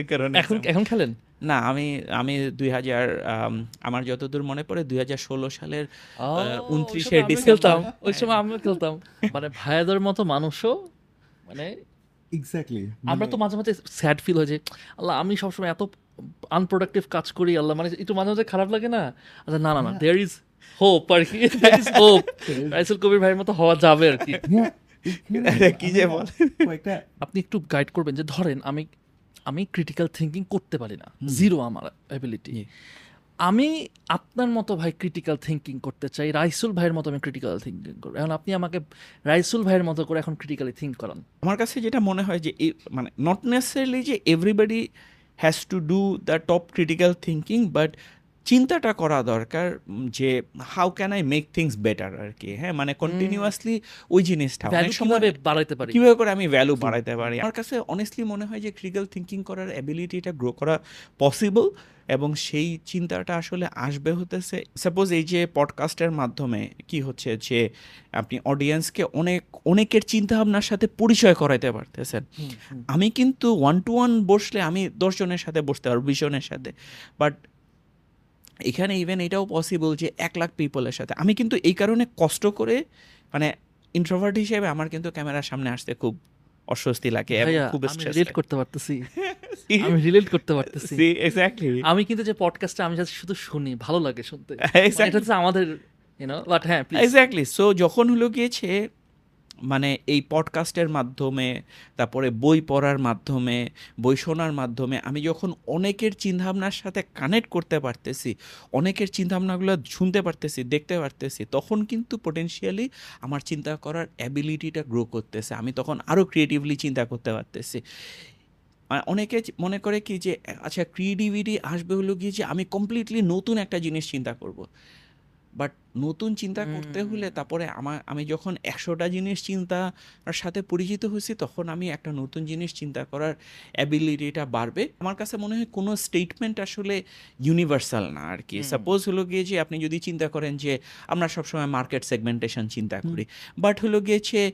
কারণে এখন এখন খেলেন? না আমি আমি দুই হাজার আমার যতদূর মনে পড়ে দুই হাজার ষোলো সালের ও, আহ, 29 ওই সময় আমিও ডিসেম্বর। খেলতাম ওই সময় আমিও খেলতাম। মানে ভাইয়াদের মতো মানুষও মানে এক্স্যাক্টলি আমরা তো মাঝে মাঝে স্যাড ফিল হয় যে আল্লাহ আমি সবসময় এত আনপ্রোডাক্টিভ কাজ করি আল্লাহ মানে একটু মাঝে মাঝে খারাপ লাগে না? আচ্ছা না না না দেয়ার ইজ হোপ আর কি? হোপ রাইসুল কবির ভাইয়ের মতো হওয়া যাবে আর কি। কি যে বলে। আপনি একটু গাইড করবেন যে ধরেন আমি আমি ক্রিটিক্যাল থিঙ্কিং করতে পারি না। জিরো আমার অ্যাবিলিটি আমি আপনার মতো ভাই ক্রিটিক্যাল থিঙ্কিং করতে চাই রাইসুল ভাইয়ের মতো আমি ক্রিটিক্যাল থিঙ্কিং করব। এখন আপনি আমাকে রাইসুল ভাইয়ের মতো করে এখন ক্রিটিক্যালি থিঙ্ক করান। আমার কাছে যেটা মনে হয় যে মানে নট নেসেসারিলি যে everybody has to do the top critical thinking but চিন্তাটা করা দরকার যে how can I make things better আর কি হ্যাঁ? মানে কন্টিনিউয়াসলি ওই জিনিসটা অনেক সময় বাড়াইতে পারি? কীভাবে করে আমি ভ্যালু বাড়াইতে পারি? আমার কাছে অনেস্টলি মনে হয় যে ক্রিটিক্যাল থিঙ্কিং করার অ্যাবিলিটিটা গ্রো করা পসিবল এবং সেই চিন্তাটা আসলে আসবে হতেছে। সাপোজ এই যে পডকাস্টের মাধ্যমে কি হচ্ছে যে আপনি অডিয়েন্সকে অনেক অনেকের চিন্তাভাবনার সাথে পরিচয় করাইতে পারতেছেন। আমি কিন্তু ওয়ান টু ওয়ান বসলে আমি দশজনের সাথে বসতে পারব বিশ জনের সাথে। বাট এখানে ইভেন এটাও পসিবল যে এক লাখ পিপলের সাথে। আমি কিন্তু এই কারণে কষ্ট করে মানে ইন্ট্রোভার্ট হিসেবে আমার কিন্তু ক্যামেরার সামনে আসতে খুব অস্বস্তি লাগে খুব রিলেট করতে পারতেছি। আমি রিলেট করতে পারতেছি। এক্স্যাক্টলি আমি কিন্তু যে পডকাস্টটা আমি শুধু শুনি ভালো লাগে শুনতে. এটা হচ্ছে আমাদের ইউনো বাট হ্যাঁ এক্স্যাক্টলি সো যখন হলো গিয়েছে মানে এই পডকাস্টের মাধ্যমে, তারপরে বই পড়ার মাধ্যমে, বই শোনার মাধ্যমে আমি যখন অনেকের চিন্তাভাবনার সাথে কানেক্ট করতে পারতেছি, অনেকের চিন্তাভাবনাগুলো শুনতে পারতেছি, দেখতে পারতেছি, তখন কিন্তু পোটেনশিয়ালি আমার চিন্তা করার অ্যাবিলিটিটা গ্রো করতেছে। আমি তখন আরও ক্রিয়েটিভলি চিন্তা করতে পারতেছি। অনেকে মনে করে কি যে আচ্ছা ক্রিয়েটিভিটি আসবে হলো গিয়ে যে আমি কমপ্লিটলি নতুন একটা জিনিস চিন্তা করব। বাট নতুন চিন্তা করতে হলে তারপরে আমার আমি যখন একশোটা জিনিস চিন্তার সাথে পরিচিত হয়েছি তখন আমি একটা নতুন জিনিস চিন্তা করার অ্যাবিলিটিটা বাড়বে। আমার কাছে মনে হয় কোনো স্টেটমেন্ট আসলে ইউনিভার্সাল না আর কি সাপোজ হলো গিয়ে যে আপনি যদি চিন্তা করেন যে আমরা সবসময় মার্কেট সেগমেন্টেশন চিন্তা করি বাট হলো গিয়েছে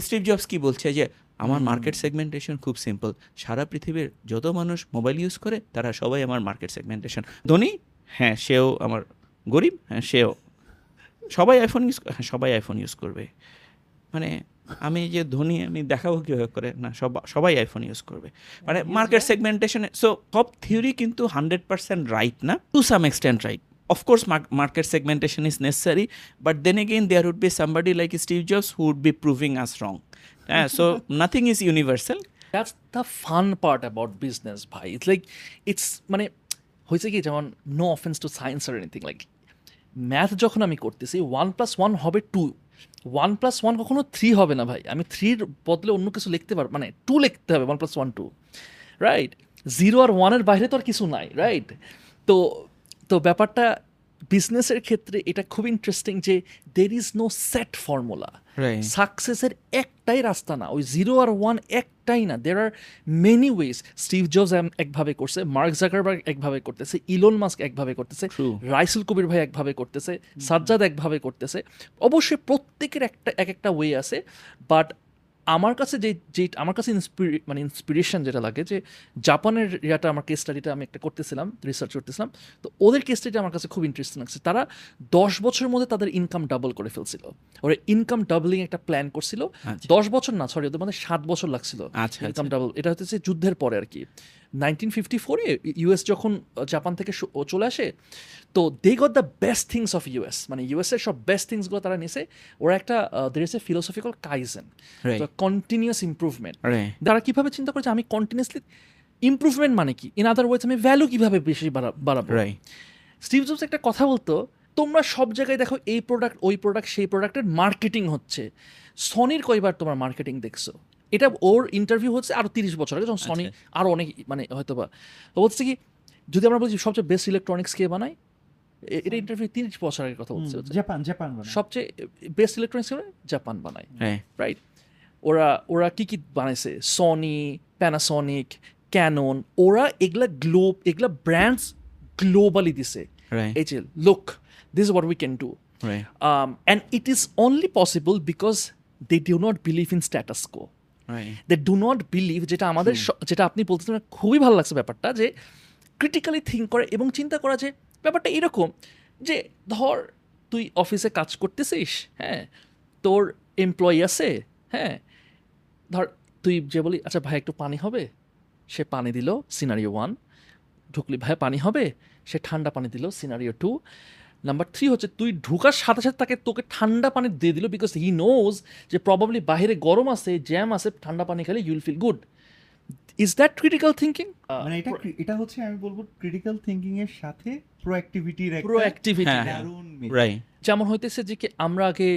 স্টিভ জবস কি বলছে যে আমার মার্কেট সেগমেন্টেশন খুব সিম্পল সারা পৃথিবীর যত মানুষ মোবাইল ইউজ করে তারা সবাই আমার মার্কেট সেগমেন্টেশন ধনী? হ্যাঁ সেও আমার গরিব? হ্যাঁ সেও। সবাই আইফোন ইউজ হ্যাঁ সবাই আইফোন ইউজ করবে। মানে আমি যে ধনী আমি দেখাবো কীভাবে করে? না সব- সবাই আইফোন ইউজ করবে। মানে মার্কেট সেগমেন্টেশনে সো সব থিওরি কিন্তু হান্ড্রেড পার্সেন্ট রাইট না? To some extent right of course market segmentation is necessary but then again there would be somebody like Steve Jobs who would be proving us wrong হ্যাঁ so nothing is universal that's the fun part about business ভাই it's like it's মানে হয়েছে কি যেমন no offence to science আর anything like math যখন আমি করতেছি ওয়ান প্লাস ওয়ান হবে টু ওয়ান প্লাস ওয়ান কখনো থ্রি হবে না ভাই। আমি থ্রির বদলে অন্য কিছু লিখতে পারব মানে টু লিখতে হবে one plus one two right zero আর ওয়ানের বাইরে তো আর কিছু নাই রাইট তো তো ব্যাপারটা বিজনেসের ক্ষেত্রে এটা খুব ইন্টারেস্টিং যে there is no set formula সাকসেসের একটাই রাস্তা না ওই জিরো আর ওয়ান একটাই না। There are many ways Steve Jobs একভাবে করছে মার্ক জাকারবার্গ একভাবে করতেছে ইলন মাস্ক একভাবে করতেছে. রাইসুল কবির ভাই একভাবে করতেছে সাজ্জাদ একভাবে করতেছে। অবশ্যই প্রত্যেকের একটা এক একটা ওয়ে আছে বাট আমার কাছে যে যে আমার কাছে ইন্সপিরি মানে ইন্সপিরেশন যেটা লাগে যে জাপানের ইয়াটা আমার কেস স্টাডিটা আমি একটা করতেছিলাম রিসার্চ করতেছিলাম তো ওদের কেস স্টাডিটা আমার কাছে খুব ইন্টারেস্টিং লাগছে তারা দশ বছরের মধ্যে তাদের ইনকাম ডাবল করে ফেলছিল ওরা ইনকাম ডাবলিং একটা প্ল্যান করছিল আচ্ছা। দশ বছর না সরি ওদের মধ্যে সাত বছর লাগছিল আচ্ছা, ইনকাম আচ্ছা। ডাবল এটা হচ্ছে যুদ্ধের পরে আর কি নাইনটিন ফিফটি ফোরে ইউএস যখন জাপান থেকে চলে আসে তো they got the best things of US মানে ইউএস এর সব বেস্ট থিংসগুলো তারা নিছে। ওরা একটা there is a philosophical kaizen. Continuous improvement তারা কীভাবে চিন্তা করেছে আমি কন্টিনিউসলি ইম্প্রুভমেন্ট মানে কি? ইন আদার ওয়েজ আমি ভ্যালু কীভাবে বেশি বাড়াবো? স্টিভ জবস একটা কথা বলতো তোমরা সব জায়গায় দেখো এই প্রোডাক্ট ওই প্রোডাক্ট সেই প্রোডাক্টের মার্কেটিং হচ্ছে। সনির কয়বার তোমার মার্কেটিং দেখছ? এটা ওর ইন্টারভিউ হচ্ছে আরও তিরিশ বছর আগে যখন সনি আরও অনেক মানে হয়তো বা বলছে কি যদি আমরা বলছি সবচেয়ে বেস্ট ইলেকট্রনিক্স কে বানায় এটা ইন্টারভিউ তিরিশ বছর আগের কথা বলছে জাপান জাপান। সবচেয়ে বেস্ট ইলেকট্রনিক্স জাপান বানায়? রাইট রাইট ওরা ওরা কি কি বানাইছে? সনি প্যানাসনিক ক্যানন ওরা এগুলা গ্লোব এগুলা ব্র্যান্ডস গ্লোবালি দিছে। এই যে look this what we can do right it is only possible only they not believe in status quo right they do not believe যেটা আমাদের যেটা আপনি বলতেছেন খুবই ভালো লাগছে ব্যাপারটা যে ক্রিটিক্যালি থিঙ্ক করে এবং চিন্তা করা যে ব্যাপারটা এরকম যে ধর তুই অফিসে কাজ করতেছিস হ্যাঁ তোর এমপ্লয়ি আছে হ্যাঁ ধর তুই যে বলি আচ্ছা ভাই একটু পানি হবে? সে পানি দিল সিনারিও ওয়ান ঢুকলি ভাই পানি হবে? সে ঠান্ডা পানি দিল সিনারিও টু নাম্বার থ্রি হচ্ছে তুই ঢুকার সাথে সাথে তাকে তোকে ঠান্ডা পানি দিয়ে দিল বিকজ হি নোজ যে প্রবাবলি বাইরে গরম আছে জ্যাম আছে ঠান্ডা পানি খেলে you'll feel good is that critical thinking মানে এটা এটা হচ্ছে আমি বলব ক্রিটিক্যাল থিঙ্কিং এর সাথে প্রোঅ্যাক্টিভিটির একটা প্রোঅ্যাক্টিভিটি হ্যাঁ। রাইট যেমন হইতেছে যে কি আমরা আগে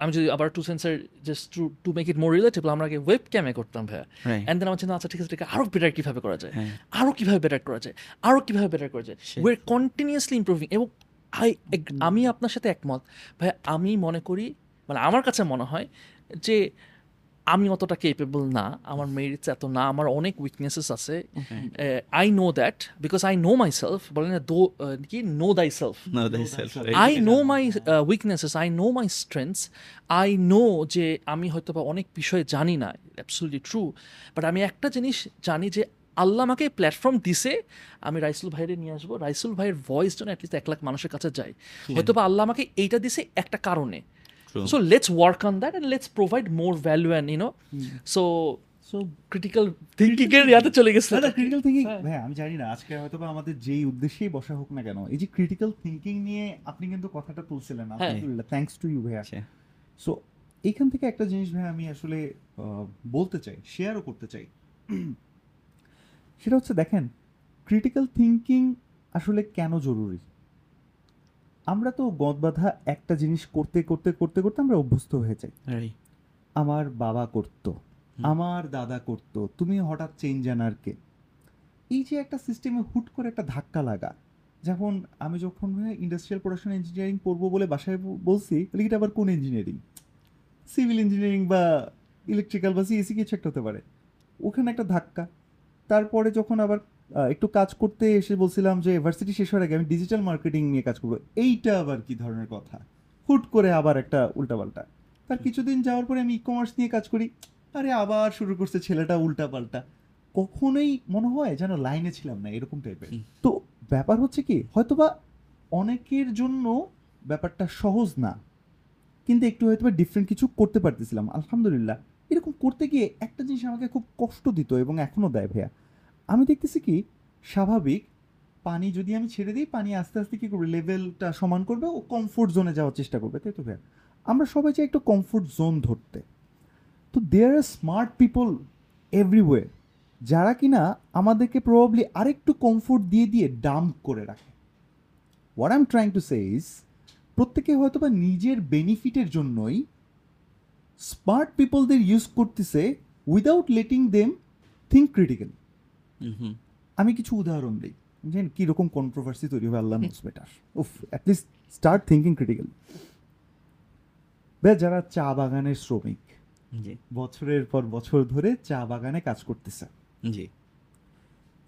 আমি যদি আবার two sensor just to to make it more relatable আমরা আগে ওয়েব ক্যামে করতাম ভাইয়া। Right. অ্যান্ড দেন আমার চিন্তা আচ্ছা ঠিক আছে ঠিক আরও বেটার কীভাবে করা যায়। আরও কীভাবে বেটার করা যায়? আরও কীভাবে বেটার করা যায়? ওয়ের কন্টিনিউয়াসলি ইমপ্রুভিং এবং আই আমি আপনার সাথে একমত। ভাই আমি মনে করি মানে আমার কাছে মনে হয় যে আমি অতটা কেপেবল না আমার মেরিটস এত না আমার অনেক উইকনেসেস আছে। I know that because I know myself বলে না দো কি? Know thyself? I know my weaknesses I know my strengths I know যে আমি হয়তো বা অনেক বিষয়ে জানি না অ্যাবসুলি ট্রু বাট আমি একটা জিনিস জানি যে আল্লাহ আমাকে প্ল্যাটফর্ম দিছে আমি রাইসুল ভাইরে নিয়ে আসব। রাইসুল ভাইয়ের ভয়েস যেন অ্যাটলিস্ট এক লাখ মানুষের কাছে যায়। হয়তো বা আল্লাহ আমাকে এইটা দিছে একটা কারণে। So let's work on that and let's provide more value and you know so So, critical thinking এর ইয়াতে চলে গেছে। না, না, critical হ্যাঁ। আমি জানি না আজকে হয়তো বা আমাদের যেই উদ্দেশ্যেই বসা হোক না কেন এই যে ক্রিটিক্যাল থিঙ্কিং নিয়ে আপনি কিন্তু কথাটা তুলছিলেন। আলহামদুলিল্লাহ থ্যাঙ্কস টু ইউ ভাইয়া। আচ্ছা। সো এইখান থেকে একটা জিনিস ভাই আমি আসলে আহ, বলতে চাই শেয়ারও করতে চাই। সেটা হচ্ছে দেখেন ক্রিটিক্যাল থিঙ্কিং আসলে কেন জরুরি? আমরা তো গদ বাঁধা একটা জিনিস করতে করতে করতে করতে আমরা অভ্যস্ত হয়ে যাই. আমার বাবা করতো আমার দাদা করতো তুমি হঠাৎ চেঞ্জ আনার কে? এই যে একটা সিস্টেমে হুট করে একটা ধাক্কা লাগা যখন আমি যখন ইন্ডাস্ট্রিয়াল প্রোডাকশন ইঞ্জিনিয়ারিং পড়ব বলে বাসায় বলছি তাহলে এটা আবার কোন ইঞ্জিনিয়ারিং সিভিল ইঞ্জিনিয়ারিং বা ইলেকট্রিক্যাল বা সিএসি কিছু একটা হতে পারে। ওখানে একটা ধাক্কা তারপরে যখন আবার একটু কাজ করতে এসে বলছিলাম যে ভার্সিটি শেষ হওয়ার আগে আমি ডিজিটাল মার্কেটিং নিয়ে কাজ করব এইটা আবার কি ধরনের কথা? হুট করে আবার একটা উল্টাপাল্টা। তার কিছুদিন যাওয়ার পরে আমি ই কমার্স নিয়ে কাজ করি আরে আবার শুরু করছে ছেলেটা উল্টাপাল্টা। কখনোই মনে হয় যেন লাইনে ছিলাম না এরকম টাইপের তো ব্যাপার হচ্ছে কি হয়তোবা অনেকের জন্য ব্যাপারটা সহজ না কিন্তু একটু হয়তো ডিফারেন্ট কিছু করতে পারতেছিলাম আলহামদুলিল্লাহ। এরকম করতে গিয়ে একটা জিনিস আমাকে খুব কষ্ট দিত এবং এখনও দেয় ভাইয়া। আমি দেখতেছি কি, স্বাভাবিক পানি যদি আমি ছেড়ে দিই, পানি আস্তে আস্তে কি করবে লেভেলটা সমান করবে ও কমফোর্ট জোনে যাওয়ার চেষ্টা করবে, তাই তো ভাইয়া? আমরা সবাই চাই একটু কমফোর্ট জোন ধরতে। তো দেয়ার আর স্মার্ট পিপল এভরিওয়ে যারা কিনা আমাদেরকে প্রবাবলি আরেকটু কমফোর্ট দিয়ে দিয়ে ডাম্প করে রাখে। What I am trying to say is প্রত্যেকে হয়তো বা নিজের বেনিফিটের জন্যই স্মার্ট পিপলদের ইউজ করতেছে without letting them think critically. আমি কিছু উদাহরণ দিই। জানেন কীরকম কন্ট্রোভার্সি তৈরি হবে আল্লাহ নোস বেটার উফ অ্যাটলিস্ট স্টার্ট থিঙ্কিং ক্রিটিক্যাল যারা চা বাগানের শ্রমিক বছরের পর বছর ধরে চা বাগানে কাজ করতেছে। জি।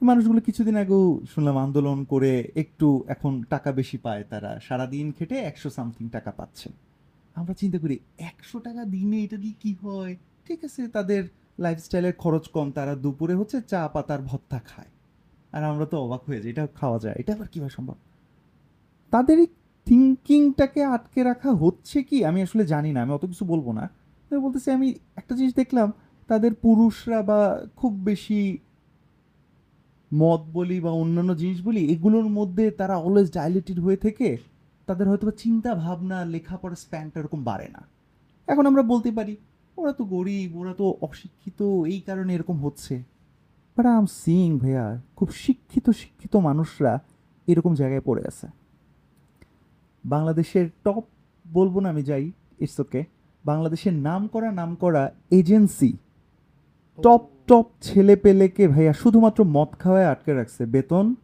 মানুষগুলো কিছুদিন আগেও শুনলাম আন্দোলন করে একটু এখন টাকা বেশি পায় তারা। সারাদিন খেটে একশো সামথিং টাকা পাচ্ছে। আমরা চিন্তা করি, একশো টাকা দিনে এটা দিয়ে কি হয়? ঠিক আছে, তাদের লাইফস্টাইলের খরচ কম, তারা দুপুরে হচ্ছে চা পাতার ভত্তা খায়। আর আমরা তো অবাক হয়ে যাই, এটা খাওয়া যায়, এটা আবার কীভাবে সম্ভব? তাদের এই থিঙ্কিংটাকে আটকে রাখা হচ্ছে কি? আমি আসলে জানি না, আমি অত কিছু বলব না। বলতেছি, আমি একটা জিনিস দেখলাম, তাদের পুরুষরা বা খুব বেশি মদ বলি বা অন্যান্য জিনিস বলি, এগুলোর মধ্যে তারা অলওয়েজ ডাইলেটেড হয়ে থেকে তাদের হয়তো চিন্তা ভাবনা, লেখাপড়ার স্প্যানটা এরকম বাড়ে না। এখন আমরা বলতে পারি, ওরা তো গরিব, ওরা তো অশিক্ষিত, এই কারণে এরকম হচ্ছে। বাট আই এম সিইং ভাইয়া, খুব শিক্ষিত শিক্ষিত মানুষরা এরকম জায়গায় পড়ে আছে। বাংলাদেশের টপ বলব না আমি যাই ইটস ওকে বাংলাদেশের নাম করা নাম করা এজেন্সি টপ টপ ছেলে পেলেকে ভাইয়া শুধুমাত্র মদ খাওয়ায় আটকে রাখছে। বেতন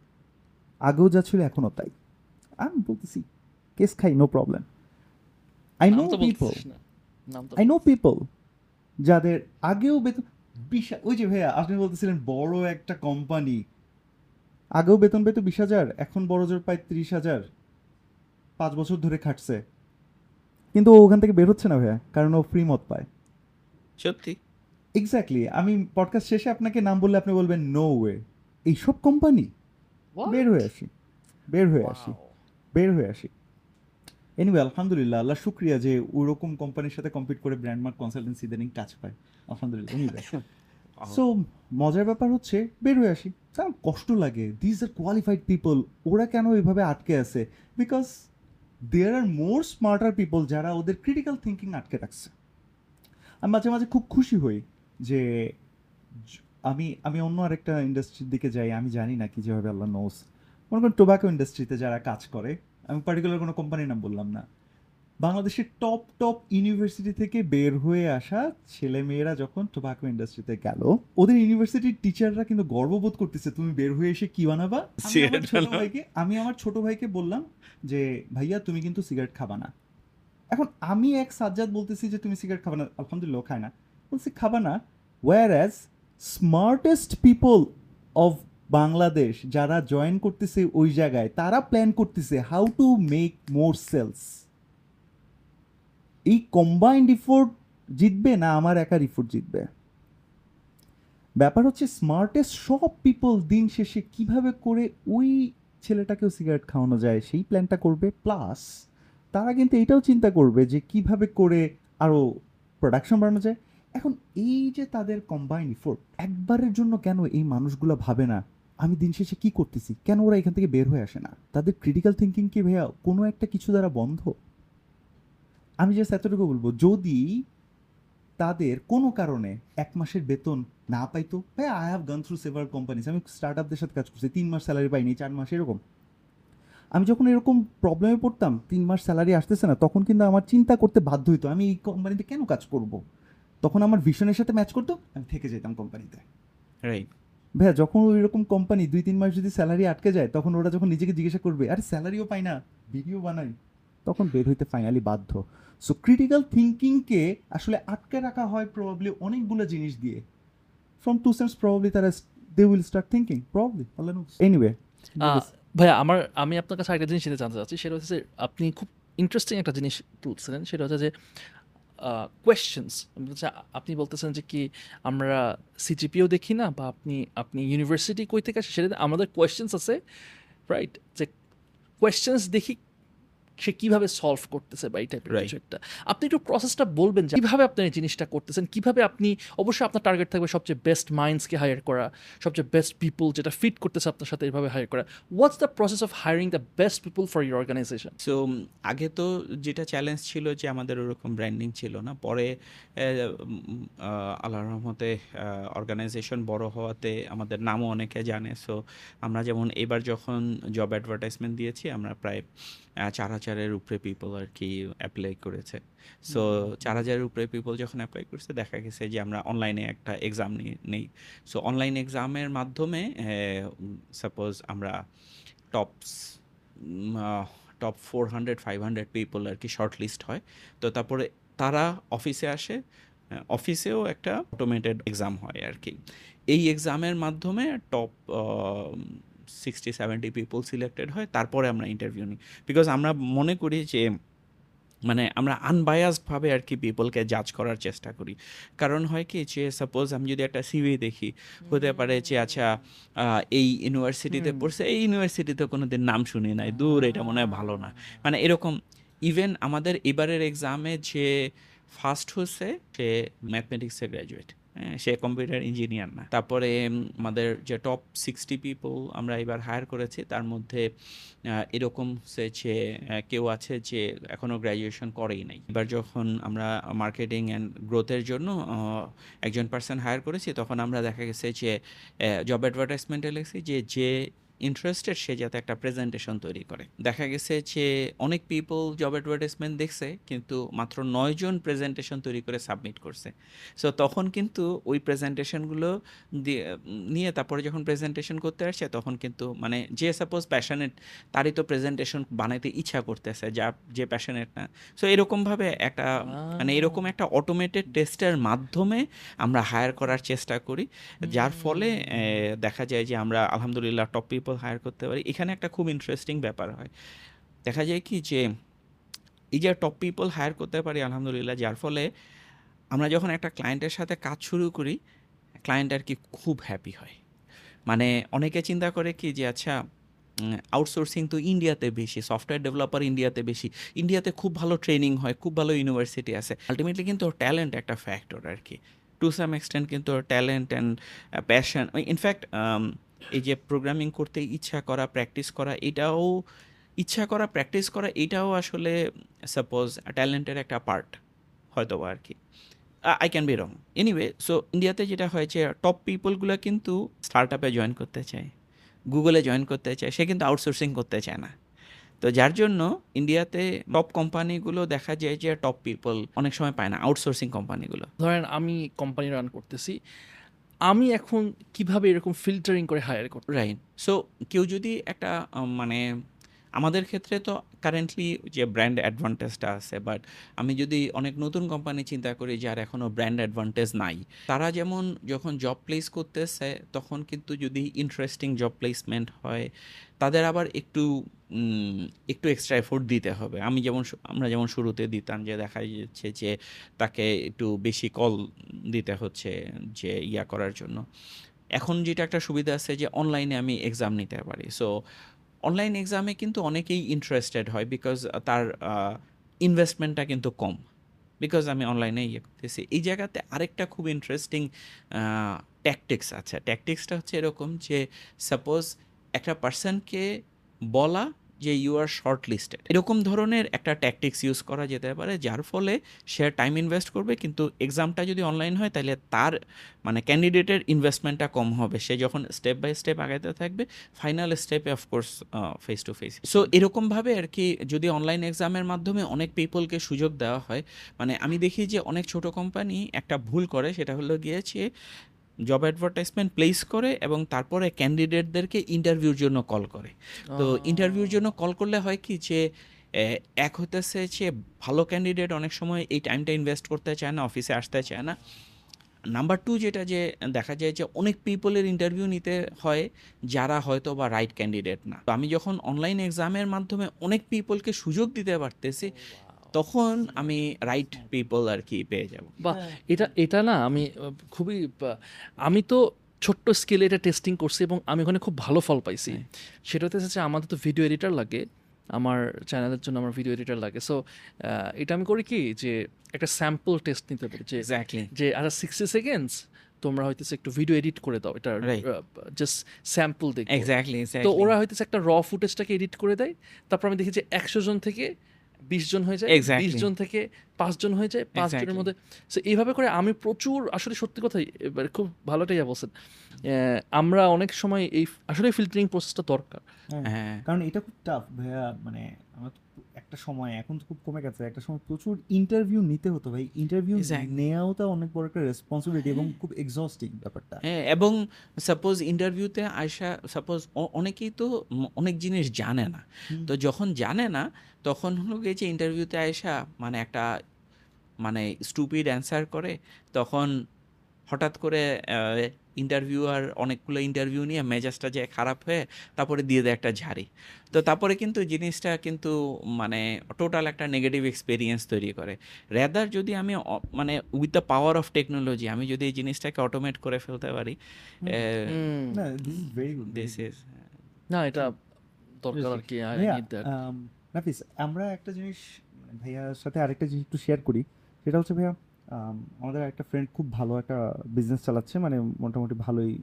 আগেও যা ছিল এখনও তাই। আমি বলতেছি কেস খাই no problem I know people I know people যাদের আগেও বেতন বিশা ওই যে ভাইয়া আপনি বলতেছিলেন বড় একটা কোম্পানি আগেও বেতন পেতো বিশ হাজার এখন বড় জোর পায় ত্রিশ হাজার। পাঁচ বছর ধরে খাটছে। কিন্তু ও ওখান থেকে বের হচ্ছে না ভাইয়া কারণ ও ফ্রি মত পায়। সত্যি? এক্স্যাক্টলি আমি পডকাস্ট শেষে আপনাকে নাম বললে আপনি বলবেন নো ওয়ে এইসব কোম্পানি বের হয়ে আসি। বের হয়ে আসি। বের হয়ে আসি। এনিওয়ে আলহামদুলিল্লাহ আল্লাহ শুক্রিয়া যে ওরকম কোম্পানির সাথে কম্পিট করে ব্র্যান্ডমার্ক কনসালটেন্সি ইদানিং কাজ পায়। আলহামদুলিল্লাহ এনিওয়ে সো মজার ব্যাপার হচ্ছে বের হয়ে আসি। আমার কষ্ট লাগে। দিস আর কোয়ালিফাইড পিপল ওরা কেন এভাবে আটকে আছে? Because there are more smarter people যারা ওদের ক্রিটিক্যাল থিঙ্কিং আটকে রাখছে। আমি মাঝে মাঝে খুব খুশি হই যে আমি আমি অন্য আরেকটা ইন্ডাস্ট্রির দিকে যাই আমি জানি না কি যেভাবে আল্লাহ নোস মনে করেন টোবাকো ইন্ডাস্ট্রিতে যারা কাজ করে আমি পার্টিকুলার কোনো কোম্পানির নাম বললাম না। বাংলাদেশের টপ টপ ইউনিভার্সিটি থেকে বের হয়ে আসা ছেলে মেয়েরা যখন টোবাকো ইন্ডাস্ট্রিতে গেল ওদের ইউনিভার্সিটির টিচাররা কিন্তু গর্ববোধ করতেছে তুমি বের হয়ে এসে কি বানাবা? আমি আমার ছোট ভাইকে আমি আমার ছোট ভাইকে বললাম যে ভাইয়া তুমি কিন্তু সিগারেট খাবা না। এখন আমি এক সাজ্জাদ বলতেছি যে তুমি সিগারেট খাবা না। আলহামদুলিল্লাহ খায় না। বলছি খাবা না। Were as smartest people of Bangladesh যারা জয়েন করতেছে ওই জায়গায়, তারা প্ল্যান করতেছে how to make more sales এই কম্বাইন্ড ইফোর্ট জিতবে না আমার একার ইফোর্ট জিতবে? ব্যাপার হচ্ছে স্মার্টেস্ট সব পিপল দিন শেষে কীভাবে করে ওই ছেলেটাকেও সিগারেট খাওয়ানো যায়, সেই প্ল্যানটা করবে। প্লাস তারা কিন্তু এটাও চিন্তা করবে যে কীভাবে করে আরও প্রোডাকশন বাড়ানো যায়। এখন এই যে তাদের কম্বাইন্ড ইফোর্ট একবারের জন্য কেন এই মানুষগুলো ভাবে না? আমি দিন শেষে কি করতেছি? কেন ওরা এখান থেকে বের হয়ে আসে না? তাদের ক্রিটিক্যাল থিঙ্কিং কি ভাইয়া? কোনো একটা কিছু দ্বারা বন্ধ? আমি জাস্ট এতটুকু বলব, যদি তাদের কোনো কারণে এক মাসের বেতন না পাইতো ভাই I have gone through several companies আমি স্টার্ট আপদের সাথে কাজ করছি, তিন মাস স্যালারি পাইনি, চার মাস, এরকম। আমি যখন এরকম প্রবলেমে পড়তাম, তিন মাস স্যালারি আসতেছে না, তখন কিন্তু আমার চিন্তা করতে বাধ্য হইতো, আমি এই কোম্পানিতে কেন কাজ করব? তখন আমার ভিশনের সাথে ম্যাচ করতো, আমি থেকে যেতাম কোম্পানিতে রাইট ভাইয়া যখন ওই রকম কোম্পানি দুই তিন মাস যদি স্যালারি আটকে যায় তখন ওরা যখন নিজেকে জিজ্ঞাসা করবে আরে স্যালারিও পাই না ভিডিও বানাই তখন বের হইতে ফাইনালি বাধ্য। সো ক্রিটিক্যাল থিঙ্কিংকে আসলে আটকে রাখা হয় প্রবাবলি অনেকগুলো জিনিস দিয়ে। ফ্রম টু সেন্স প্রবাবলি তারা they will start thinking probably anyway ভাইয়া আমার আমি আপনার কাছে একটা জিনিস জানতে জানতে চাচ্ছি সেটা হচ্ছে আপনি খুব ইন্টারেস্টিং একটা জিনিস তুলছিলেন সেটা হচ্ছে যে কোয়েশ্চেন্স আপনি বলতেছেন যে কি আমরা সিজিপিও দেখি না বা আপনি আপনি ইউনিভার্সিটি কই থেকে আসে সেটা আমাদের কোয়েশ্চেন্স আছে রাইট যে কোয়েশ্চেন্স দেখি সে কীভাবে সলভ করতেছে বা এই টাইপের কিছু একটা। আপনি একটু প্রসেসটা বলবেন যে কীভাবে আপনি এই জিনিসটা করতেছেন? কীভাবে আপনি অবশ্যই আপনার টার্গেট থাকবে সবচেয়ে বেস্ট মাইন্ডসকে হায়ার করা সবচেয়ে বেস্ট পিপল যেটা ফিট করতেছে আপনার সাথে এইভাবে হায়ার করা। What's the process of hiring the best people for your organization so আগে তো যেটা চ্যালেঞ্জ ছিল যে আমাদের ওরকম ব্র্যান্ডিং ছিল না। পরে আল্লাহর রহমতে অর্গানাইজেশন বড় হওয়াতে আমাদের নামও অনেকে জানে। সো আমরা যেমন এবার যখন জব অ্যাডভার্টাইজমেন্ট দিয়েছি আমরা প্রায় চার হাজারের উপরে পিপল আর কি অ্যাপ্লাই করেছে। সো চার হাজারের উপরে পিপল যখন অ্যাপ্লাই করছে দেখা গেছে যে আমরা অনলাইনে একটা এক্সাম নেই। সো অনলাইন এক্সামের মাধ্যমে সাপোজ আমরা tops top four hundred five hundred people আর কি শর্ট লিস্ট হয়। তো তারপরে তারা অফিসে আসে অফিসেও একটা অটোমেটেড এক্সাম হয় আর কি। এই এক্সামের মাধ্যমে top sixty seventy people selected হয় তারপরে আমরা ইন্টারভিউ নিই। বিকজ আমরা মনে করি যে মানে আমরা আনবায়াসডভাবে আর কি পিপলকে জাজ করার চেষ্টা করি। কারণ হয় কি যে সাপোজ আমি যদি একটা সিভি দেখি হতে পারে যে আচ্ছা এই ইউনিভার্সিটিতে পড়ছে এই ইউনিভার্সিটিতে কোনো দিন নাম শুনি নাই দূর এটা মনে হয় ভালো না। মানে এরকম ইভেন আমাদের এবারের এক্সামে যে ফার্স্ট হচ্ছে সে ম্যাথমেটিক্সে গ্র্যাজুয়েট সে কম্পিউটার ইঞ্জিনিয়ার না। তারপরে আমাদের যে টপ সিক্সটি পিপল আমরা এবার হায়ার করেছি, তার মধ্যে এরকম সেছে যে কেউ আছে যে এখনও গ্র্যাজুয়েশন করেই নাই। এবার যখন আমরা মার্কেটিং অ্যান্ড গ্রোথের জন্য একজন পার্সন হায়ার করেছি, তখন আমরা দেখা গেছে যে জব অ্যাডভার্টাইজমেন্টে লিখছি যে যে ইন্টারেস্টেড সে যাতে একটা প্রেজেন্টেশন তৈরি করে। দেখা গেছে যে অনেক পিপল জব অ্যাডভার্টাইজমেন্ট দেখছে কিন্তু মাত্র নয় জন প্রেজেন্টেশন তৈরি করে সাবমিট করছে। সো তখন কিন্তু ওই প্রেজেন্টেশনগুলো দিয়ে নিয়ে তারপরে যখন প্রেজেন্টেশন করতে আসছে তখন কিন্তু মানে যে সাপোজ প্যাশনেট তারই তো প্রেজেন্টেশন বানাইতে ইচ্ছা করতেছে যা যে প্যাশনেট না। সো এরকমভাবে একটা মানে এরকম একটা অটোমেটেড টেস্টের মাধ্যমে আমরা হায়ার করার চেষ্টা করি। যার ফলে দেখা যায় যে আমরা আলহামদুলিল্লাহ টপ পিপল হায়ার করতে পারি। এখানে একটা খুব ইন্টারেস্টিং ব্যাপার হয়। দেখা যায় কি যে, এই যে টপ পিপল হায়ার করতে পারি, আলহামদুলিল্লাহ, যার ফলে আমরা যখন একটা ক্লায়েন্টের সাথে কাজ শুরু করি ক্লায়েন্ট আর কি খুব হ্যাপি হয়। মানে অনেকে চিন্তা করে কি যে আচ্ছা আউটসোর্সিং তো ইন্ডিয়াতে বেশি সফটওয়্যার ডেভেলপার ইন্ডিয়াতে বেশি। ইন্ডিয়াতে খুব ভালো ট্রেনিং হয়, খুব ভালো ইউনিভার্সিটি আছে। আলটিমেটলি কিন্তু ট্যালেন্ট একটা ফ্যাক্টর আর কি। টু সাম এক্সটেন্ট কিন্তু talent and passion in fact এই যে প্রোগ্রামিং করতে ইচ্ছা করা প্র্যাকটিস করা, এটাও, ইচ্ছা করা প্র্যাকটিস করা, এটাও আসলে সাপোজ ট্যালেন্টের একটা পার্ট হয়তো আর কি। I can be wrong anyway so ইন্ডিয়াতে যেটা হয়েছে টপ পিপলগুলো কিন্তু স্টার্ট আপে জয়েন করতে চায় গুগলে জয়েন করতে চায়, সে কিন্তু আউটসোর্সিং করতে চায় না। তো যার জন্য ইন্ডিয়াতে টপ কোম্পানিগুলো দেখা যায় যে টপ পিপল অনেক সময় পায় না আউটসোর্সিং কোম্পানিগুলো ধরেন আমি কোম্পানি রান করতেছি আমি এখন কীভাবে এরকম ফিল্টারিং করে হায়ার করব? রাইট সো কেউ যদি একটা মানে আমাদের ক্ষেত্রে তো কারেন্টলি যে ব্র্যান্ড অ্যাডভান্টেজটা আছে বাট আমি যদি অনেক নতুন কোম্পানি চিন্তা করি যার এখনও ব্র্যান্ড অ্যাডভান্টেজ নাই, তারা যেমন যখন জব প্লেস করতেছে, তখন কিন্তু যদি ইন্টারেস্টিং জব প্লেসমেন্ট হয়, তাদের আবার একটু একটু এক্সট্রা এফোর্ট দিতে হবে। আমি যেমন আমরা যেমন শুরুতে দিতাম যে দেখা যাচ্ছে যে তাকে একটু বেশি কল দিতে হচ্ছে যে ইয়া করার জন্য। এখন যেটা একটা সুবিধা আছে যে অনলাইনে আমি এক্সাম নিতে পারি। সো অনলাইন এক্সামে কিন্তু অনেকেই ইন্টারেস্টেড হয় বিকজ তার ইনভেস্টমেন্টটা কিন্তু কম। বিকজ আমি অনলাইনে ইয়ে করতেছি। এই জায়গাতে আরেকটা খুব ইন্টারেস্টিং ট্যাকটিক্স আছে। ট্যাকটিক্সটা হচ্ছে এরকম যে সাপোজ একটা পার্সনকে বলা যে ইউ আর শর্ট লিস্টেড এরকম ধরনের একটা ট্যাকটিক্স ইউজ করা যেতে পারে, যার ফলে সে টাইম ইনভেস্ট করবে, কিন্তু এক্সামটা যদি অনলাইন হয়, তাহলে তার মানে ক্যান্ডিডেটের ইনভেস্টমেন্টটা কম হবে। সে যখন স্টেপ বাই স্টেপ আগাইতে থাকবে ফাইনাল স্টেপে of course face to face so এরকমভাবে আর কি যদি অনলাইন এক্সামের মাধ্যমে অনেক পিপলকে সুযোগ দেওয়া হয় মানে আমি দেখি যে অনেক ছোট কোম্পানি একটা ভুল করে, সেটা হলো গিয়েছে জব অ্যাডভার্টাইজমেন্ট প্লেস করে এবং তারপরে ক্যান্ডিডেটদেরকে ইন্টারভিউর জন্য কল করে। তো ইন্টারভিউর জন্য কল করলে হয় কি যে এক হতেছে যে ভালো ক্যান্ডিডেট অনেক সময় এই টাইমটা ইনভেস্ট করতে চায় না অফিসে আসতে চায় না। নাম্বার টু যেটা যে দেখা যায় যে অনেক পিপলের ইন্টারভিউ নিতে হয় যারা হয়তো বা রাইট ক্যান্ডিডেট না। তো আমি যখন অনলাইন এক্সামের মাধ্যমে অনেক পিপলকে সুযোগ দিতে পারতেছি তখন আমি রাইট পিপল আর কি পেয়ে যাব। বা এটা এটা না আমি খুবই আমি তো ছোট্ট স্কেলে এটা টেস্টিং করছি এবং আমি ওখানে খুব ভালো ফল পাইছি। সেটা হচ্ছে যে আমাদের তো ভিডিও এডিটর লাগে আমার চ্যানেলের জন্য আমার ভিডিও এডিটার লাগে। সো এটা আমি করি কি যে একটা স্যাম্পল টেস্ট নিতে পারি যে যে আচ্ছা সিক্সটি সেকেন্ডস তোমরা হইতেছে একটু ভিডিও এডিট করে দাও এটা জাস্ট স্যাম্পল দেখো তো ওরা হইতেছে একটা র ফুটেজটাকে এডিট করে দেয় তারপর আমি দেখি যে একশো জন থেকে বিশ জন হয়ে যায়. বিশ জন থেকে পাঁচজন হয়ে যায় পাঁচজনের মধ্যে। সো এইভাবে করে আমি প্রচুর আসলে সত্যি কথাই এবার খুব ভালোটাই বলছেন। আমরা অনেক সময় এই আসলে ফিল্টারিং প্রসেসটা দরকার। হ্যাঁ কারণ এটা খুব টাফ ভাইয়া। মানে আমার একটা সময় এখন তো খুব কমে গেছে একটা সময় প্রচুর ইন্টারভিউ নিতে হতো ভাই। ইন্টারভিউ. নেওয়াও তো অনেক বড় একটা রেসপন্সিবিলিটি এবং খুব এক্সস্টিং ব্যাপারটা। হ্যাঁ এবং সাপোজ ইন্টারভিউতে আয়সা সাপোজ অনেকেই তো অনেক জিনিস জানে না। তো যখন জানে না তখন হলো গিয়ে যে ইন্টারভিউতে আয়সা মানে একটা মানে স্টুপিড অ্যান্সার করে তখন হঠাৎ করে ইন্টারভিউয়ার অনেকগুলো ইন্টারভিউ নিয়ে মেজাজটা যে খারাপ হয়ে তারপরে দিয়ে দেয় একটা ঝাড়ি। তো তারপরে কিন্তু জিনিসটা কিন্তু মানে টোটাল একটা নেগেটিভ এক্সপিরিয়েন্স তৈরি করে। রেদার যদি আমি মানে with the power of technology আমি যদি এই জিনিসটাকে অটোমেট করে ফেলতে পারি হুম। না এটা দরকার আর কি নাফিস আমরা একটা জিনিস ভাইয়ার সাথে আরেকটা জিনিস একটু শেয়ার করি। সেটা হচ্ছে ভাইয়া আমাদের একটা ফ্রেন্ড খুব ভালো একটা বিজনেস চালাচ্ছে মানে মোটামুটি ভালোই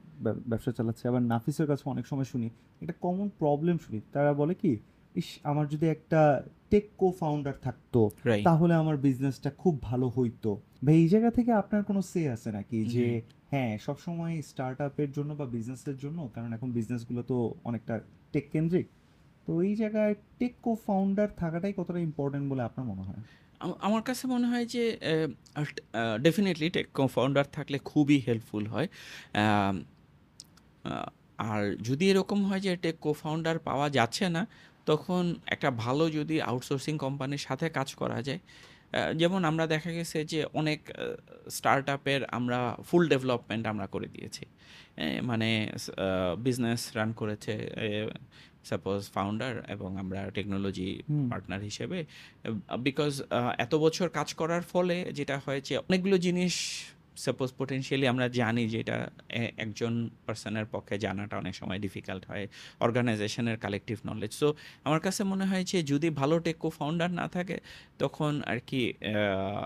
ব্যবসা চালাচ্ছে। আবার নাফিসের কাছে অনেক সময় শুনি একটা কমন প্রবলেম শুনি তারা বলে কি ইস আমার যদি একটা টেক কো ফাউন্ডার থাকতো তাহলে আমার বিজনেসটা খুব ভালো হইতো। ভাই এই জায়গা থেকে আপনার কোনো সে আছে নাকি? যে হ্যাঁ সবসময় স্টার্ট আপের জন্য বা বিজনেসের জন্য কারণ এখন বিজনেসগুলো তো অনেকটা টেক কেন্দ্রিক তো এই জায়গায় টেক কো ফাউন্ডার থাকাটাই কতটা ইম্পর্টেন্ট বলে আপনার মনে হয়? আমার কাছে মনে হয় যে ডেফিনেটলি টেক কম্পাউন্ডার থাকলে খুবই হেল্পফুল হয়। আর যদি এরকম হয় যে টেক কোফাউন্ডার পাওয়া যাচ্ছে না, তখন একটা ভালো যদি আউটসোর্সিং কোম্পানির সাথে কাজ করা যায়। যেমন আমরা দেখা গেছে যে, অনেক স্টার্ট আপের আমরা ফুল ডেভেলপমেন্ট আমরা করে দিয়েছি। মানে বিজনেস রান করেছে সাপোজ ফাউন্ডার এবং আমরা টেকনোলজি। পার্টনার হিসেবে বিকজ এত বছর কাজ করার ফলে যেটা হয়েছে অনেকগুলো জিনিস সাপোজ পোটেনশিয়ালি আমরা জানি যেটা এ- একজন পার্সনের পক্ষে জানাটা অনেক সময় ডিফিকাল্ট হয় অর্গানাইজেশনের কালেকটিভ নলেজ সো আমার কাছে মনে হয় যে যদি ভালো টেকো ফাউন্ডার না থাকে তখন আর কি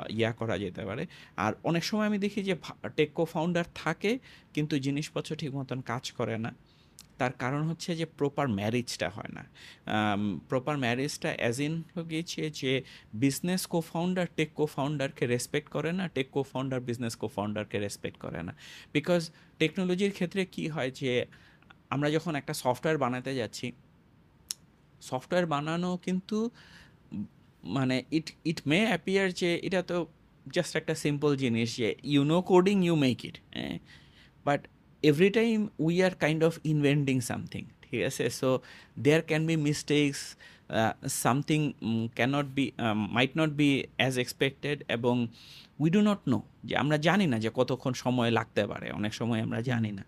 ইয়া করা যেতে পারে। আর অনেক সময় আমি দেখি যে টেকো ফাউন্ডার থাকে কিন্তু জিনিসপত্র ঠিক মতন কাজ করে না। তার কারণ হচ্ছে যে প্রপার ম্যারেজটা হয় না। প্রপার ম্যারেজটা অ্যাজ ইন গিয়েছে যে business co founder tech co ফাউন্ডারকে respect করে না tech co founder business co ফাউন্ডারকে respect করে না। বিকজ টেকনোলজির ক্ষেত্রে কি হয় যে আমরা যখন একটা সফটওয়্যার বানাতে যাচ্ছি সফটওয়্যার বানানো কিন্তু মানে ইট ইট মে অ্যাপিয়ার যে এটা তো জাস্ট একটা সিম্পল জিনিস যে you know coding you make it হ্যাঁ? But every time we are kind of inventing something ঠিক আছে? So there can be mistakes something cannot be might not be as expected এবং উই ডু নট নো যে আমরা জানি না যে কতক্ষণ সময় লাগতে পারে, অনেক সময় আমরা জানি না।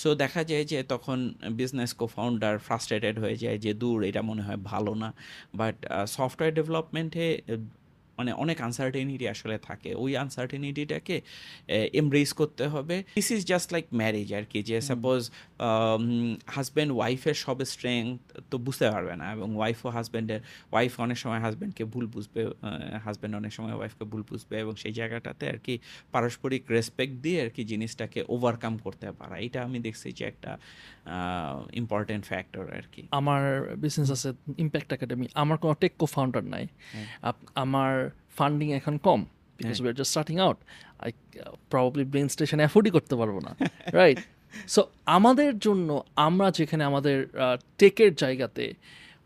সো দেখা যায় যে তখন বিজনেস কো ফাউন্ডার ফ্রাস্ট্রেটেড হয়ে যায় যে, দূর, এটা মনে হয় ভালো না। বাট সফটওয়্যার ডেভেলপমেন্টে মানে অনেক আনসার্টেনিটি আসলে থাকে। ওই আনসার্টেনিটিটাকে এমব্রেস করতে হবে। This is just like marriage আর কি যে সাপোজ হাজব্যান্ড ওয়াইফের সব স্ট্রেংথ তো বুঝতে পারবে না এবং ওয়াইফ ও হাজব্যান্ডের ওয়াইফ অনেক সময় হাজব্যান্ডকে ভুল বুঝবে হাজব্যান্ড অনেক সময় ওয়াইফকে ভুল বুঝবে এবং সেই জায়গাটাতে আর কি পারস্পরিক রেসপেক্ট দিয়ে আর কি জিনিসটাকে ওভারকাম করতে পারা। এটা আমি দেখছি যে একটা ইম্পর্টেন্ট ফ্যাক্টর আর কি আমার বিজনেস আছে ইম্প্যাক্ট একাডেমি আমার কোনো টেক কো ফাউন্ডার নাই আপ- আমার ফান্ডিং এখন কম because we are just starting out I probably Brain Station অ্যাফোর্ডই করতে পারব না রাইট সো আমাদের জন্য আমরা যেখানে আমাদের টেকের জায়গাতে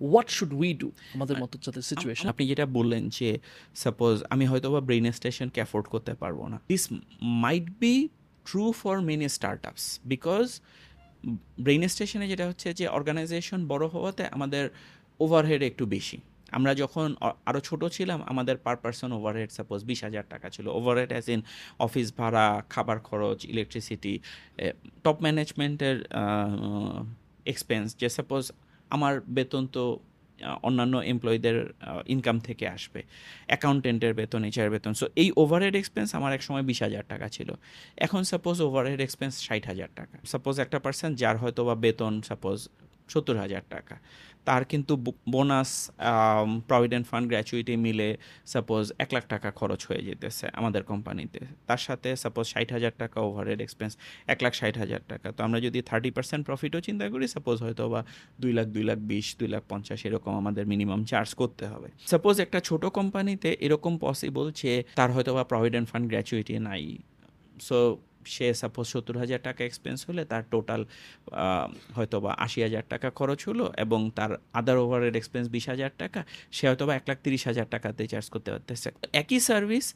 হোয়াট শুড উই ডু আমাদের মতো যাতে সিচুয়েশন আপনি যেটা বললেন যে সাপোজ আমি হয়তো বা ব্রেন স্টেশনকে অ্যাফোর্ড করতে পারব না। This might be true for many startups because Brain স্টেশনে যেটা হচ্ছে যে অর্গানাইজেশন বড় হওয়াতে আমাদের ওভারহেড একটু বেশি। আমরা যখন আরও আরও ছোট ছিলাম, আমাদের পার পার্সন ওভারহেড সাপোজ বিশ হাজার টাকা ছিল। ওভারহেড অ্যাজ ইন অফিস ভাড়া, খাবার খরচ ইলেকট্রিসিটি টপ ম্যানেজমেন্টের এক্সপেন্স যে সাপোজ আমার বেতন তো অন্যান্য এমপ্লয়ীদের ইনকাম থেকে আসবে। অ্যাকাউন্টেন্টের বেতন এইচআর বেতন। সো এই ওভারহেড এক্সপেন্স আমার এক সময় বিশ হাজার টাকা ছিল। এখন সাপোজ ওভারহেড এক্সপেন্স ষাট হাজার টাকা। সাপোজ একটা পার্সন যার হয়তো বা বেতন সাপোজ সত্তর হাজার টাকা। তার কিন্তু বোনাস প্রভিডেন্ট ফান্ড গ্র্যাচুইটি মিলে সাপোজ এক লাখ টাকা খরচ হয়ে যেতেছে আমাদের কোম্পানিতে। তার সাথে সাপোজ ষাট হাজার টাকা ওভারহেড এক্সপেন্স এক লাখ ষাট হাজার টাকা। তো আমরা যদি থার্টি পার্সেন্ট প্রফিটও চিন্তা করি সাপোজ হয়তো বা দুই লাখ দুই লাখ বিশ, দুই লাখ পঞ্চাশ এরকম আমাদের মিনিমাম চার্জ করতে হবে। সাপোজ একটা ছোট কোম্পানিতে এরকম পসিবল যে তার হয়তো বা প্রভিডেন্ট ফান্ড গ্র্যাচুইটি নাই। সো সে সাপোজ সত্তর হাজার টাকা এক্সপেন্স হলে তার টোটাল হয়তো বা আশি হাজার টাকা খরচ হলো এবং তার আদার ওভারের এক্সপেন্স বিশ হাজার টাকা, সে হয়তো বা এক লাখ তিরিশ হাজার টাকাতে চার্জ করতে পারতেছে। একই সার্ভিস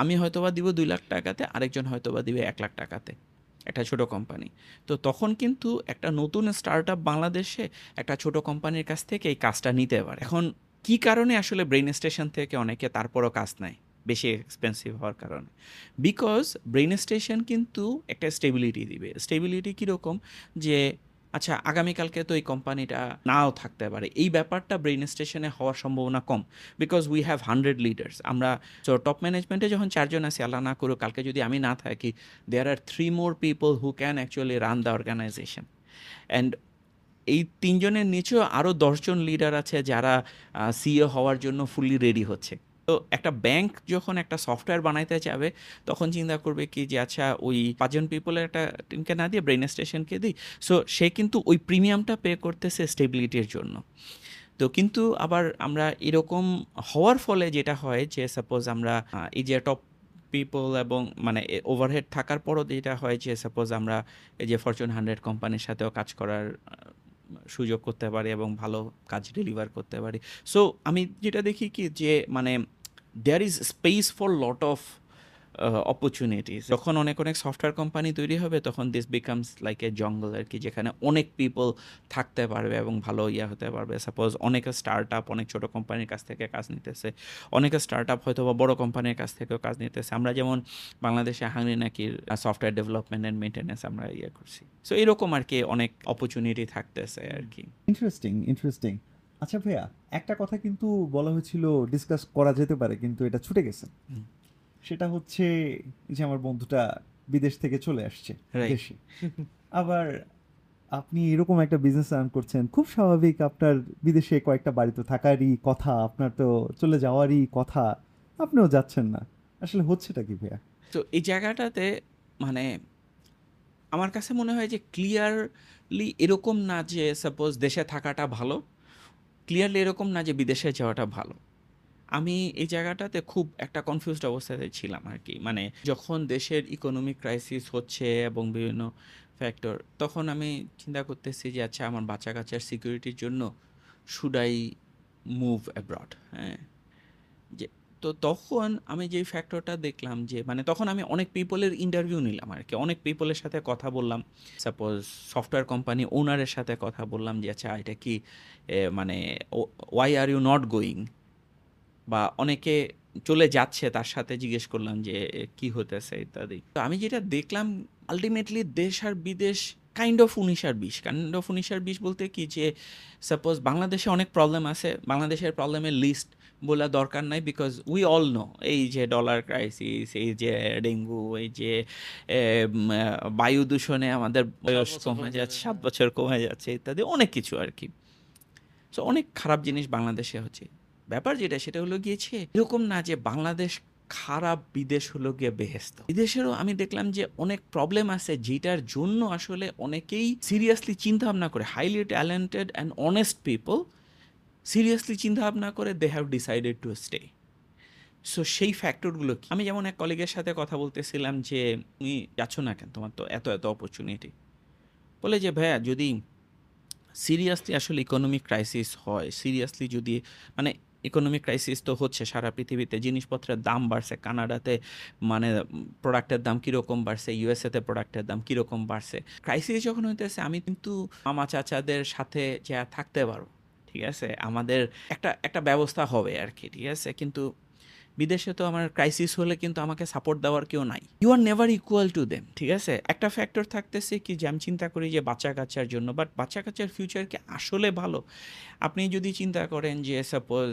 আমি হয়তো বা দিব দুই লাখ টাকাতে, আরেকজন হয়তো বা দিবে এক লাখ টাকাতে, একটা ছোট কোম্পানি তো তখন কিন্তু একটা নতুন স্টার্ট আপ বাংলাদেশে একটা ছোট কোম্পানির কাছ থেকে এই কাজটা নিতে পারে। এখন কি কারণে আসলে ব্রেইন স্টেশন থেকে অনেকে তারপরও কাজ নেয়? বেশি এক্সপেন্সিভ হওয়ার কারণে। বিকজ ব্রেইন স্টেশন কিন্তু একটা স্টেবিলিটি দিবে। স্টেবিলিটি কীরকম? যে আচ্ছা আগামীকালকে তো এই কোম্পানিটা নাও থাকতে পারে। এই ব্যাপারটা ব্রেইন স্টেশনে হওয়ার সম্ভাবনা কম। Because we have hundred leaders আমরা তো টপ ম্যানেজমেন্টে যখন চারজন আছি, আল্লাহ না করুক, কালকে যদি আমি না থাকি there are three more people who can actually run the organization and এই তিনজনের নিচেও আরও দশজন লিডার আছে যারা সিও হওয়ার জন্য ফুললি রেডি হচ্ছে। তো একটা ব্যাংক যখন একটা সফটওয়্যার বানাইতে যাবে, তখন চিন্তা করবে কি যে আচ্ছা ওই পাঁচজন পিপলের একটা টিমকে না দিয়ে ব্রেন স্টেশনকে দিই? সো সে কিন্তু ওই প্রিমিয়ামটা পে করতেছে স্টেবিলিটির জন্য। তো কিন্তু আবার আমরা এরকম হওয়ার ফলে যেটা হয় যে সাপোজ আমরা এই যে টপ পিপল এবং মানে ওভারহেড থাকার পরও যেটা হয় যে সাপোজ আমরা এই যে ফরচুন হান্ড্রেড কোম্পানির সাথেও কাজ করার সুযোগ করতে পারি এবং ভালো কাজ ডেলিভার করতে পারি। সো আমি যেটা দেখি কি যে মানে there is space for lot of opportunities যখন অনেক অনেক সফটওয়্যার কোম্পানি তৈরি হবে, তখন দিস বিকামস লাইক এ জঙ্গল আর কি, যেখানে অনেক পিপল থাকতে পারবে এবং ভালো ইয়ে হতে পারবে। সাপোজ অনেকে স্টার্ট আপ অনেক ছোটো কোম্পানির কাছ থেকে কাজ নিতেছে। অনেকে স্টার্ট আপ হয়তো বা বড়ো কোম্পানির কাছ থেকেও কাজ নিতেছে। আমরা যেমন বাংলাদেশে হাংরি নাকি সফটওয়্যার ডেভেলপমেন্ট অ্যান্ড মেনটেন্যান্স আমরা ইয়ে করছি। সো এরকম আর কি অনেক অপরচুনিটি থাকতেছে আর কি। ইন্টারেস্টিং ইন্টারেস্টিং আচ্ছা ভাইয়া একটা কথা কিন্তু বলা হয়েছিল ডিসকাস করা যেতে পারে কিন্তু এটা ছুটে গেছে। সেটা হচ্ছে যে আমার বন্ধুটা বিদেশ থেকে চলে আসছে. দেশে। আবার আপনি এরকম একটা বিজনেস রান করছেন খুব স্বাভাবিক আপনার বিদেশে কয়েকটা বাড়িতে থাকারই কথা আপনার তো চলে যাওয়ারই কথা আপনিও যাচ্ছেন না। আসলে হচ্ছেটা কি ভাইয়া? তো এই জায়গাটাতে মানে আমার কাছে মনে হয় যে ক্লিয়ারলি এরকম না যে সাপোজ দেশে থাকাটা ভালো। ক্লিয়ারলি এরকম না যে বিদেশে যাওয়াটা ভালো। আমি এই জায়গাটাতে খুব একটা কনফিউজড অবস্থাতে ছিলাম আর কি। মানে যখন দেশের ইকোনমিক ক্রাইসিস হচ্ছে এবং বিভিন্ন ফ্যাক্টর তখন আমি চিন্তা করতেছি যে আচ্ছা আমার বাচ্চা কাচ্চার সিকিউরিটির জন্য শুড আই মুভ অ্যাব্রড হ্যাঁ? যে তো তখন আমি যেই ফ্যাক্টরটা দেখলাম যে মানে তখন আমি অনেক পিপলের ইন্টারভিউ নিলাম আর কি। অনেক পিপলের সাথে কথা বললাম। সাপোজ সফটওয়্যার কোম্পানি ওনারের সাথে কথা বললাম যে আচ্ছা এটা কি মানে why are you not going বা অনেকে চলে যাচ্ছে তার সাথে জিজ্ঞেস করলাম যে কি হতেছে ইত্যাদি। তো আমি যেটা দেখলাম আলটিমেটলি দেশ আর বিদেশ কাইন্ড অফ উনিশ আর বিশ। কাইন্ড অফ উনিশ আর বিশ বলতে কি যে সাপোজ বাংলাদেশে অনেক প্রবলেম আছে। বাংলাদেশের প্রবলেমের লিস্ট বলা দরকার নাই বিকজ উই অল নো এই যে ডলার ক্রাইসিস এই যে ডেঙ্গু এই যে বায়ু দূষণে আমাদের বয়স কমে যাচ্ছে সাত বছর কমে যাচ্ছে ইত্যাদি অনেক কিছু আর কি। সো অনেক খারাপ জিনিস বাংলাদেশে হচ্ছে। ব্যাপার যেটা সেটা হলো গিয়েছে এরকম না যে বাংলাদেশ খারাপ বিদেশ হলো গিয়ে বেহেস্ত। বিদেশেরও আমি দেখলাম যে অনেক প্রবলেম আছে যেটার জন্য আসলে অনেকেই সিরিয়াসলি চিন্তা ভাবনা করে highly talented and honest people seriously চিন্তা ভাবনা করে they have decided to stay so সেই ফ্যাক্টরগুলো কি? আমি যেমন এক কলিগের সাথে কথা বলতেছিলাম যে, তুমি যাচ্ছ না কেন? তোমার তো এত এত অপরচুনিটি বলে যে, ভাইয়া, যদি সিরিয়াসলি আসলে ইকোনমিক ক্রাইসিস হয় সিরিয়াসলি যদি মানে ইকোনমিক ক্রাইসিস তো হচ্ছে সারা পৃথিবীতে, জিনিসপত্রের দাম বাড়ছে, কানাডাতে মানে প্রোডাক্টের দাম কীরকম বাড়ছে ইউএসএতে প্রোডাক্টের দাম কীরকম বাড়ছে? ক্রাইসিস যখন হইতেছে, আমি কিন্তু মামা চাচাদের সাথে যা থাকতে পারব ঠিক আছে? আমাদের একটা একটা ব্যবস্থা হবে আর কি ঠিক আছে? কিন্তু বিদেশে তো আমার ক্রাইসিস হলে কিন্তু আমাকে সাপোর্ট দেওয়ার কেউ নাই। You are never equal to them ঠিক আছে? একটা ফ্যাক্টর থাকতেছে কি যে আমি চিন্তা করি যে বাচ্চা কাচ্চার জন্য বাট বাচ্চা কাচ্চার ফিউচার কি আসলে ভালো? আপনি যদি চিন্তা করেন যে সাপোজ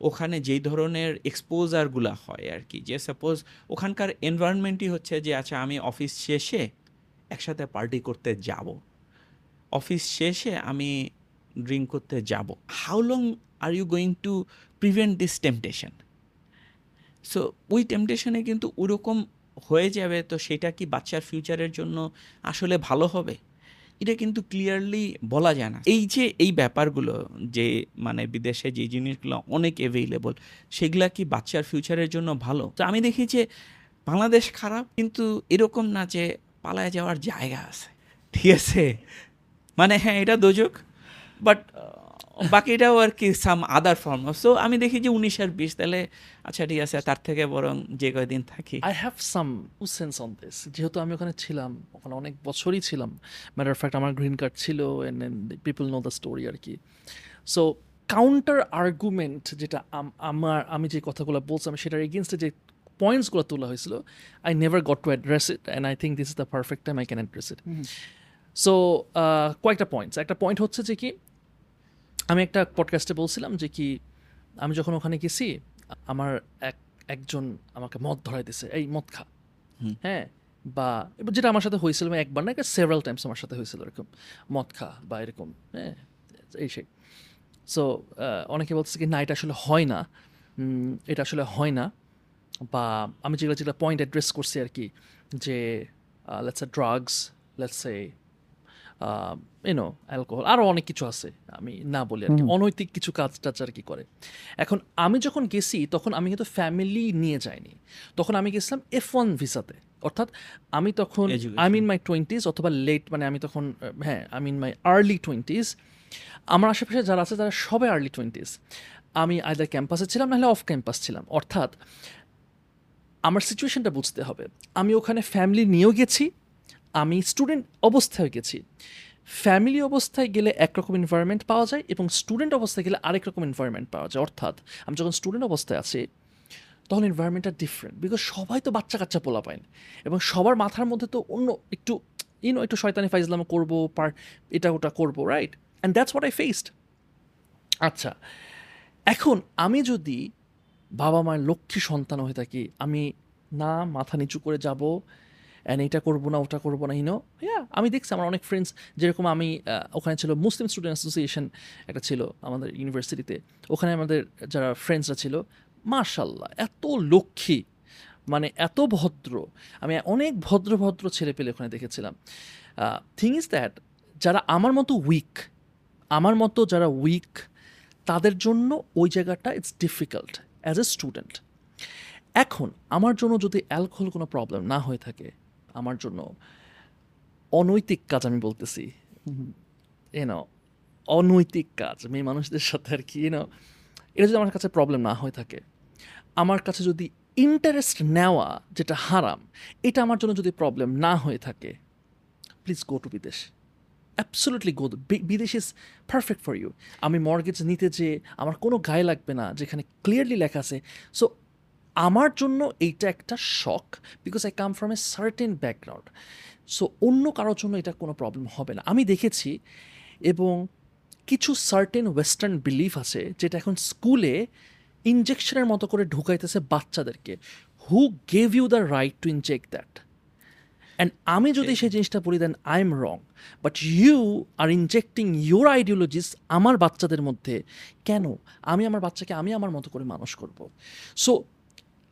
ওখানে যেই ধরনের এক্সপোজারগুলো হয় আর কি যে সাপোজ ওখানকার এনভায়রনমেন্টই হচ্ছে যে আচ্ছা আমি অফিস শেষে একসাথে পার্টি করতে যাব। অফিস শেষে আমি ড্রিঙ্ক করতে যাব how long are you going to prevent this temptation so ওই টেম্পটেশনে কিন্তু ওরকম হয়ে যাবে, তো সেটা কি বাচ্চার ফিউচারের জন্য আসলে ভালো হবে? এটা কিন্তু ক্লিয়ারলি বলা যায় না। এই যে এই ব্যাপারগুলো, যে মানে বিদেশে যে জিনিসগুলো অনেক অ্যাভেইলেবল সেগুলা কি বাচ্চার ফিউচারের জন্য ভালো? তো আমি দেখি যে বাংলাদেশ খারাপ, কিন্তু এরকম না যে পালায় যাওয়ার জায়গা আছে। ঠিক আছে? মানে হ্যাঁ এটা দোজক বাট বাকিটাও আর কি সাম আদার ফর্ম সো আমি দেখি যে উনিশ আর বিশ তাহলে আচ্ছা ঠিক আছে তার থেকে বরং যে কয়দিন থাকি। I have some sense on this যেহেতু আমি ওখানে ছিলাম ওখানে অনেক বছরই ছিলাম। ম্যাটার ফ্যাক্ট আমার গ্রিন কার্ড ছিল and people know the story আর কি। সো কাউন্টার আর্গুমেন্ট যেটা আমার আমি যে কথাগুলো বলছিলাম সেটার এগেনস্টে যে পয়েন্টসগুলো তোলা হয়েছিল I never got to address it and I think this is the perfect time I can address it so কয়েকটা পয়েন্টস একটা পয়েন্ট হচ্ছে যে কি আমি একটা পডকাস্টে বলছিলাম যে কি আমি যখন ওখানে গেছি আমার এক একজন আমাকে মদ ধরাই দিছে এই মদ খা। হ্যাঁ? বা এবার যেটা আমার সাথে হয়েছিল আমি একবার না সেভারাল টাইমস আমার সাথে হয়েছিল এরকম মদ খা বা এরকম হ্যাঁ? এই সেই। সো অনেকে বলতেছে কি না এটা আসলে হয় না। এটা আসলে হয় না। বা আমি যেগুলো যেগুলো পয়েন্ট অ্যাড্রেস করছি আর কি যে let's a drugs let's a you know alcohol আরও অনেক কিছু আছে আমি না বলি আর কি। অনৈতিক কিছু কাজ টাজ আর কি করে। এখন আমি যখন গেছি তখন আমি কিন্তু ফ্যামিলি নিয়ে যাইনি। তখন আমি গেছিলাম এফ ওয়ান ভিসাতে। অর্থাৎ আমি তখন আই মিন মাই টোয়েন্টিজ অথবা লেট মানে আমি তখন হ্যাঁ I mean my early twenties আমার আশেপাশে যারা আছে তারা সবাই আর্লি টোয়েন্টিজ আমি আইদার ক্যাম্পাসে ছিলাম নাহলে অফ ক্যাম্পাস ছিলাম। অর্থাৎ আমার সিচুয়েশনটা বুঝতে হবে। আমি ওখানে ফ্যামিলি নিয়েও গেছি আমি স্টুডেন্ট অবস্থায় গেছি। ফ্যামিলি অবস্থায় গেলে একরকম এনভায়রনমেন্ট পাওয়া যায় এবং স্টুডেন্ট অবস্থায় গেলে আরেক রকম এনভায়রনমেন্ট পাওয়া যায়। অর্থাৎ আমি যখন স্টুডেন্ট অবস্থায় আছি, তখন এনভায়রনমেন্টটা ডিফারেন্ট বিকজ সবাই তো বাচ্চা কাচ্চা পোলা পায় এবং সবার মাথার মধ্যে তো অন্য একটু ইউনো একটু শয়তানি ফাইজলাম করব, পার এটা ওটা করব right and that's what I faced আচ্ছা এখন আমি যদি বাবা মায়ের লক্ষ্মী সন্তান হয়ে থাকি, আমি না মাথা নিচু করে যাব অ্যান্ড এটা করব না, ওটা করব না ইনো হ্যাঁ আমি দেখছি, আমার অনেক ফ্রেন্ডস যেরকম আমি ওখানে ছিল মুসলিম স্টুডেন্ট অ্যাসোসিয়েশন একটা ছিল আমাদের ইউনিভার্সিটিতে ওখানে আমাদের যারা ফ্রেন্ডসরা ছিল মার্শাল্লাহ এত লক্ষ্মী মানে এত ভদ্র। আমি অনেক ভদ্র ভদ্র ছেলে পেলে ওখানে দেখেছিলাম। থিং ইজ দ্যাট যারা আমার মতো উইক আমার মতো যারা উইক তাদের জন্য ওই জায়গাটা it's difficult as a student এখন, আমার জন্য যদি অ্যালকোহল কোনো প্রবলেম না হয়ে থাকে আমার জন্য। অনৈতিক কাজ আমি বলতেছি। এনো অনৈতিক কাজ, মেয়ে মানুষদের সাথে আর কি এনো এটা যদি আমার কাছে প্রবলেম না হয়ে থাকে, আমার কাছে যদি ইন্টারেস্ট নেওয়া যেটা হারাম, এটা আমার জন্য যদি প্রবলেম না হয়ে থাকে প্লিজ গো টু বিদেশ। অ্যাবসোলুটলি গো বিদেশ ইজ পারফেক্ট ফর ইউ আমি মর্গেজ নিতে যে আমার কোনো গায়ে লাগবে না, যেখানে ক্লিয়ারলি লেখা আছে। সো আমার জন্য এইটা একটা শখ because I come from a certain background so অন্য কারোর জন্য এটা কোনো প্রবলেম হবে না। আমি দেখেছি এবং কিছু সার্টেন ওয়েস্টার্ন বিলিফ আছে যেটা এখন স্কুলে ইনজেকশনের মতো করে ঢুকাইতেছে বাচ্চাদেরকে। Who gave you the right to inject that and আমি যদি সেই জিনিসটা বলি then I am wrong but you are injecting your ideologies আমার বাচ্চাদের মধ্যে। কেন? আমি আমার বাচ্চাকে আমি আমার মতো করে মানুষ করব। সো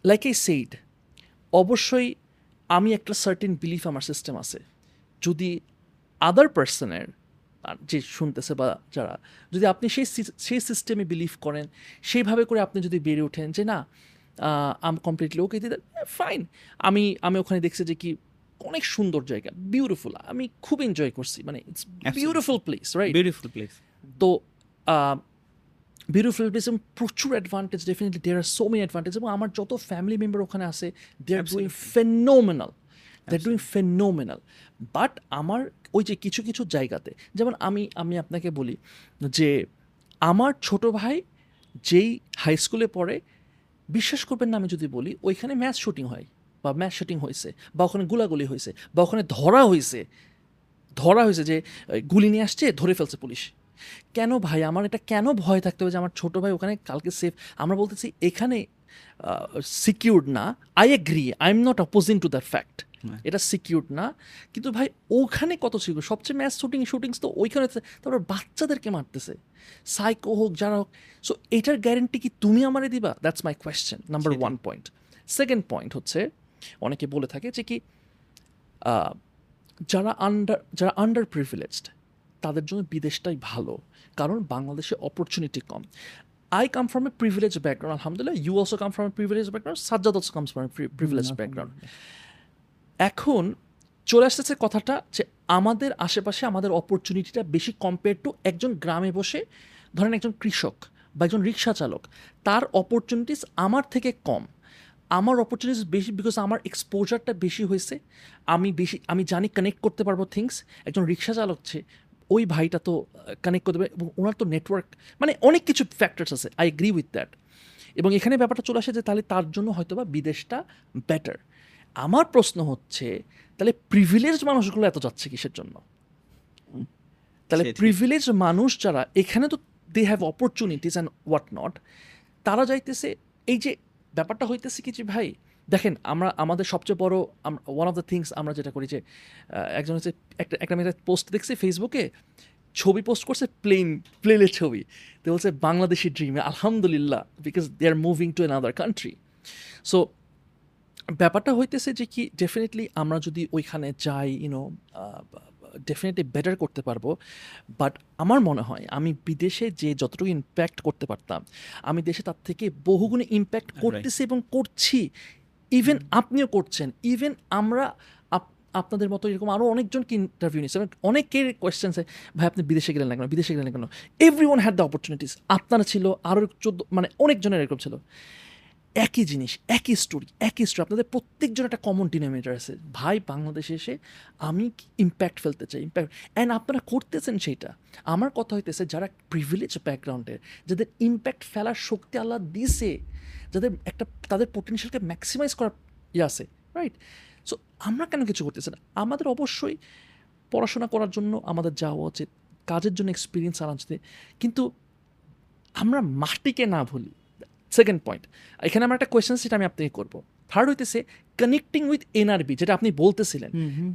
লাইক এই সেইড অবশ্যই আমি একটা সার্টেন বিলিফ আমার সিস্টেম আছে। যদি আদার পার্সনের যে শুনতেছে বা যারা যদি আপনি সেই সেই সিস্টেমে বিলিভ করেন সেইভাবে করে আপনি যদি বেড়ে ওঠেন যে না আম কমপ্লিটলি ওকে দিতে ফাইন আমি আমি ওখানে দেখছি যে কি অনেক সুন্দর জায়গা বিউটিফুল আমি খুব এনজয় করছি মানে it's beautiful place right beautiful place তো বিউটিফুল প্লেস প্রচুর advantage definitely there are so many advantage এবং আমার যত ফ্যামিলি মেম্বার ওখানে আছে they are doing phenomenal they are doing phenomenal but আমার ওই যে কিছু কিছু জায়গাতে যেমন আমি আমি আপনাকে বলি যে আমার ছোট ভাই যেই হাই স্কুলে পড়ে বিশ্বাস করবেন না আমি যদি বলি ওইখানে ম্যাচ শুটিং হয় বা ম্যাচ শুটিং হয়েছে বা ওখানে গুলাগুলি হয়েছে বা ওখানে ধরা হয়েছে ধরা হয়েছে যে গুলি নিয়ে আসছে ধরে ফেলছে পুলিশ। কেন ভাই? আমার এটা কেন ভয় থাকতে হবে যে আমার ছোট ভাই ওখানে কালকে সেফ আমরা বলতেছি এখানে সিকিউরড না। I agree I am not opposing to that fact. এটা সিকিউর না। কিন্তু ভাই ওখানে কত সিকিউর সবচেয়ে ম্যাচ শুটিং শুটিংস তো ওইখানে তারপর বাচ্চাদেরকে মারতেছে। সাইকো হোক যারা হোক। সো এটার গ্যারেন্টি কি তুমি আমারে দিবা? That's my question number one point second point হচ্ছে অনেকে বলে থাকে যে কি যারা আন্ডার যারা আন্ডার প্রিভিলেজড তাদের জন্য বিদেশটাই ভালো কারণ বাংলাদেশে opportunity com. I come from a privilege background আলহামদুলিল্লাহ। You also come from a privilege background Sajjad also comes from a privilege background এখন চলে আসতেছে কথাটা যে আমাদের আশেপাশে আমাদের অপরচুনিটিটা বেশি কম্পেয়ার টু একজন গ্রামে বসে ধরেন একজন কৃষক বা একজন রিক্সা চালক তার অপরচুনিটিস আমার থেকে কম। আমার অপরচুনিটিস বেশি বিকজ আমার এক্সপোজারটা বেশি হয়েছে। আমি বেশি আমি জানি কানেক্ট করতে পারব থিংস একজন রিক্সা চালক ছে ওই ভাইটা তো কানেক্ট করতে পারে এবং ওনার তো নেটওয়ার্ক মানে অনেক কিছু ফ্যাক্টরস আছে আই এগ্রি উইথ দ্যাট এবং এখানে ব্যাপারটা চলে আসে যে তাহলে তার জন্য হয়তো বা বিদেশটা বেটার আমার প্রশ্ন হচ্ছে তাহলে প্রিভিলেজ মানুষগুলো এত যাচ্ছে কিসের জন্য? তাহলে। প্রিভিলেজ মানুষ যারা এখানে তো they have opportunities and what not তারা যাইতেছে এই যে ব্যাপারটা হইতেছে কি যে ভাই দেখেন আমরা আমাদের সবচেয়ে বড় ওয়ান অফ দ্য থিংস আমরা যেটা করি যে একজন হচ্ছে একটা একটা মেয়েটা পোস্ট দেখছি ফেসবুকে ছবি পোস্ট করছে প্লেন প্লেনের ছবি। তো বলছে বাংলাদেশি ড্রিমে আলহামদুলিল্লাহ because they are moving to another country so ব্যাপারটা হইতেছে যে কি ডেফিনেটলি আমরা যদি ওইখানে যাই ইউনো ডেফিনেটলি বেটার করতে পারব। বাট আমার মনে হয় আমি বিদেশে যে যতটুকু ইম্প্যাক্ট করতে পারতাম আমি দেশে তার থেকে বহুগুণে ইম্প্যাক্ট করতেছি এবং করছি। ইভেন আপনিও করছেন। ইভেন আমরা আপনাদের মতো এরকম আরও অনেকজনকে ইন্টারভিউ নিয়েছে। অনেকের কোয়েশ্চেন ভাই, আপনি বিদেশে গেলেন না কেন? বিদেশে গেলেন না কেন? Everyone had the opportunities আপনারা ছিল আরও চোদ্দ মানে অনেকজনের এরকম ছিল। একই জিনিস, একই স্টোরি একই স্টোরি আপনাদের প্রত্যেকজন একটা কমন ডিনোমিনেটার আছে। ভাই, বাংলাদেশে এসে আমি ইম্প্যাক্ট ফেলতে চাই? ইম্প্যাক্ট অ্যান্ড আপনারা করতেছেন সেইটা। আমার কথা হইতেছে, যারা প্রিভিলেজ ব্যাকগ্রাউন্ডের যাদের ইম্প্যাক্ট ফেলার শক্তি আল্লাহ দিছে, যাদের একটা, তাদের পোটেনশিয়ালকে ম্যাক্সিমাইজ করার ইয়ে আছে রাইট সো আমরা কেন কিছু করতেছি না? আমাদের অবশ্যই পড়াশোনা করার জন্য আমাদের যাওয়া উচিত, কাজের জন্য এক্সপিরিয়েন্স আনা উচিত। কিন্তু আমরা মাটিকে না ভুলি সেকেন্ড পয়েন্ট এখানে আমার একটা কোয়েশ্চেন সেটা আমি আপনাকে করব। থার্ড হইতেছে কানেক্টিং উইথ এনআরবি যেটা আপনি বলতেছিলেন।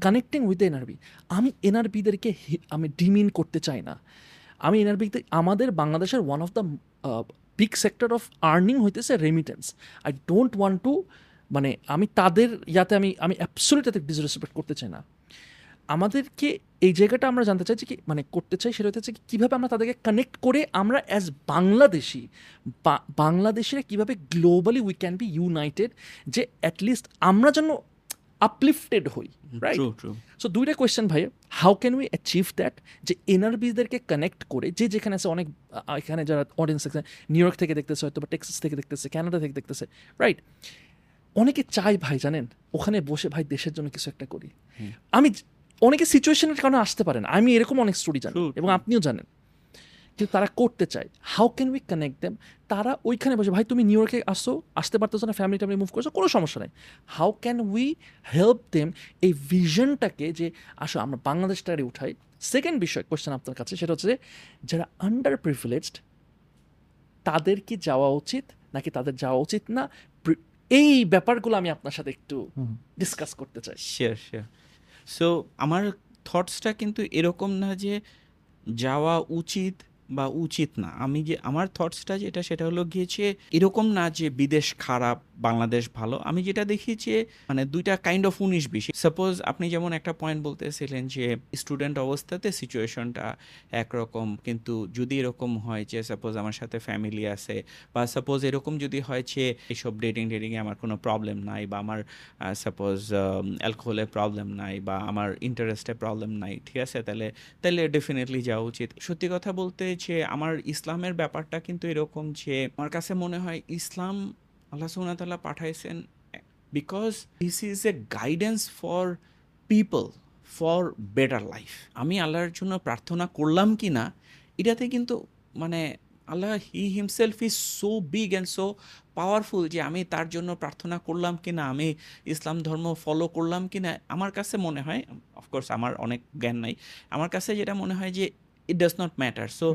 কানেক্টিং উইথ এনআরবি আমি এনআরবিদেরকে আমি ডিমিন করতে চাই না। আমি এনআরবিতে আমাদের বাংলাদেশের one of the big sector of earning হইতেছে remittance I don't want to মানে আমি তাদের ইয়াতে আমি আমি অ্যাবসোলিউট তাদের ডিসরেসপেক্ট করতে চাই না। আমাদেরকে এই জায়গাটা আমরা জানতে চাইছি কি মানে করতে চাই সেটা হচ্ছে কীভাবে আমরা তাদেরকে কানেক্ট করে আমরা অ্যাজ বাংলাদেশি বা- বাংলাদেশিরা কীভাবে globally we can be united যে অ্যাটলিস্ট আমরা যেন আপলিফটেড হই রাইট সো দুইটা কোয়েশ্চেন ভাই how can we achieve that যে এনআরবিদেরকে কানেক্ট করে যে যেখানে আছে অনেক এখানে যারা অডিয়েন্স আছে নিউ ইয়র্ক থেকে দেখতেছে হয়তো বা টেক্সাস থেকে দেখতেছে কানাডা থেকে দেখতেছে রাইট অনেকে চাই ভাই জানেন ওখানে বসে ভাই দেশের জন্য কিছু একটা করি। আমি অনেকে সিচুয়েশনের কারণে আসতে পারে না। আমি এরকম অনেক স্টোরি জানি এবং আপনিও জানেন। কিন্তু তারা করতে চায়। How can we connect them তারা ওইখানে বসে ভাই তুমি নিউ ইয়র্কে আসো আসতে পারতেছো না ফ্যামিলি ট্যামিলি মুভ করছ কোনো সমস্যা নেই। How can we help them এই ভিশনটাকে যে আসো আমরা বাংলাদেশটারে উঠাই। সেকেন্ড বিষয় কোয়েশ্চেন আপনার কাছে সেটা হচ্ছে যারা আন্ডার প্রিভিলেজড তাদের কি যাওয়া উচিত নাকি তাদের যাওয়া উচিত না? এই ব্যাপারগুলো আমি আপনার সাথে একটু ডিসকাস করতে চাই। শিওর শিওর সো আমার থটসটা কিন্তু এরকম না যে যাওয়া উচিত বা উচিত না। আমি যে, আমার থটসটা যেটা, সেটা হলো গিয়েছে এরকম না যে বিদেশ খারাপ বাংলাদেশ ভালো। আমি যেটা দেখি যে মানে দুইটা কাইন্ড অফ উনিশ বিশ। সাপোজ আপনি যেমন একটা পয়েন্ট বলতেছিলেন যে স্টুডেন্ট অবস্থাতে সিচুয়েশনটা একরকম, কিন্তু যদি এরকম হয় যে সাপোজ আমার সাথে ফ্যামিলি আছে, বা সাপোজ এরকম যদি হয় যে, এইসব ডেটিং ডেটিংয়ে আমার কোনো প্রবলেম নাই, বা আমার সাপোজ অ্যালকোহলের প্রবলেম নাই, বা আমার ইন্টারেস্টে প্রবলেম নাই, ঠিক আছে? তাহলে তাহলে ডেফিনেটলি যাওয়া উচিত। সত্যি কথা বলতে যে, আমার ইসলামের ব্যাপারটা কিন্তু এরকম যে, আমার কাছে মনে হয় ইসলাম আল্লাহ সুনাতাল্লাহ পাঠাইছেন because this is a guidance for people for better life আমি আল্লাহর জন্য প্রার্থনা করলাম কি না, এটাতে কিন্তু মানে Allah he himself is so big and so powerful যে আমি তার জন্য প্রার্থনা করলাম কি না, আমি ইসলাম ধর্ম ফলো করলাম কি না, আমার কাছে মনে হয় অফকোর্স আমার অনেক জ্ঞান নাই, আমার কাছে যেটা মনে হয় যে it does not matter so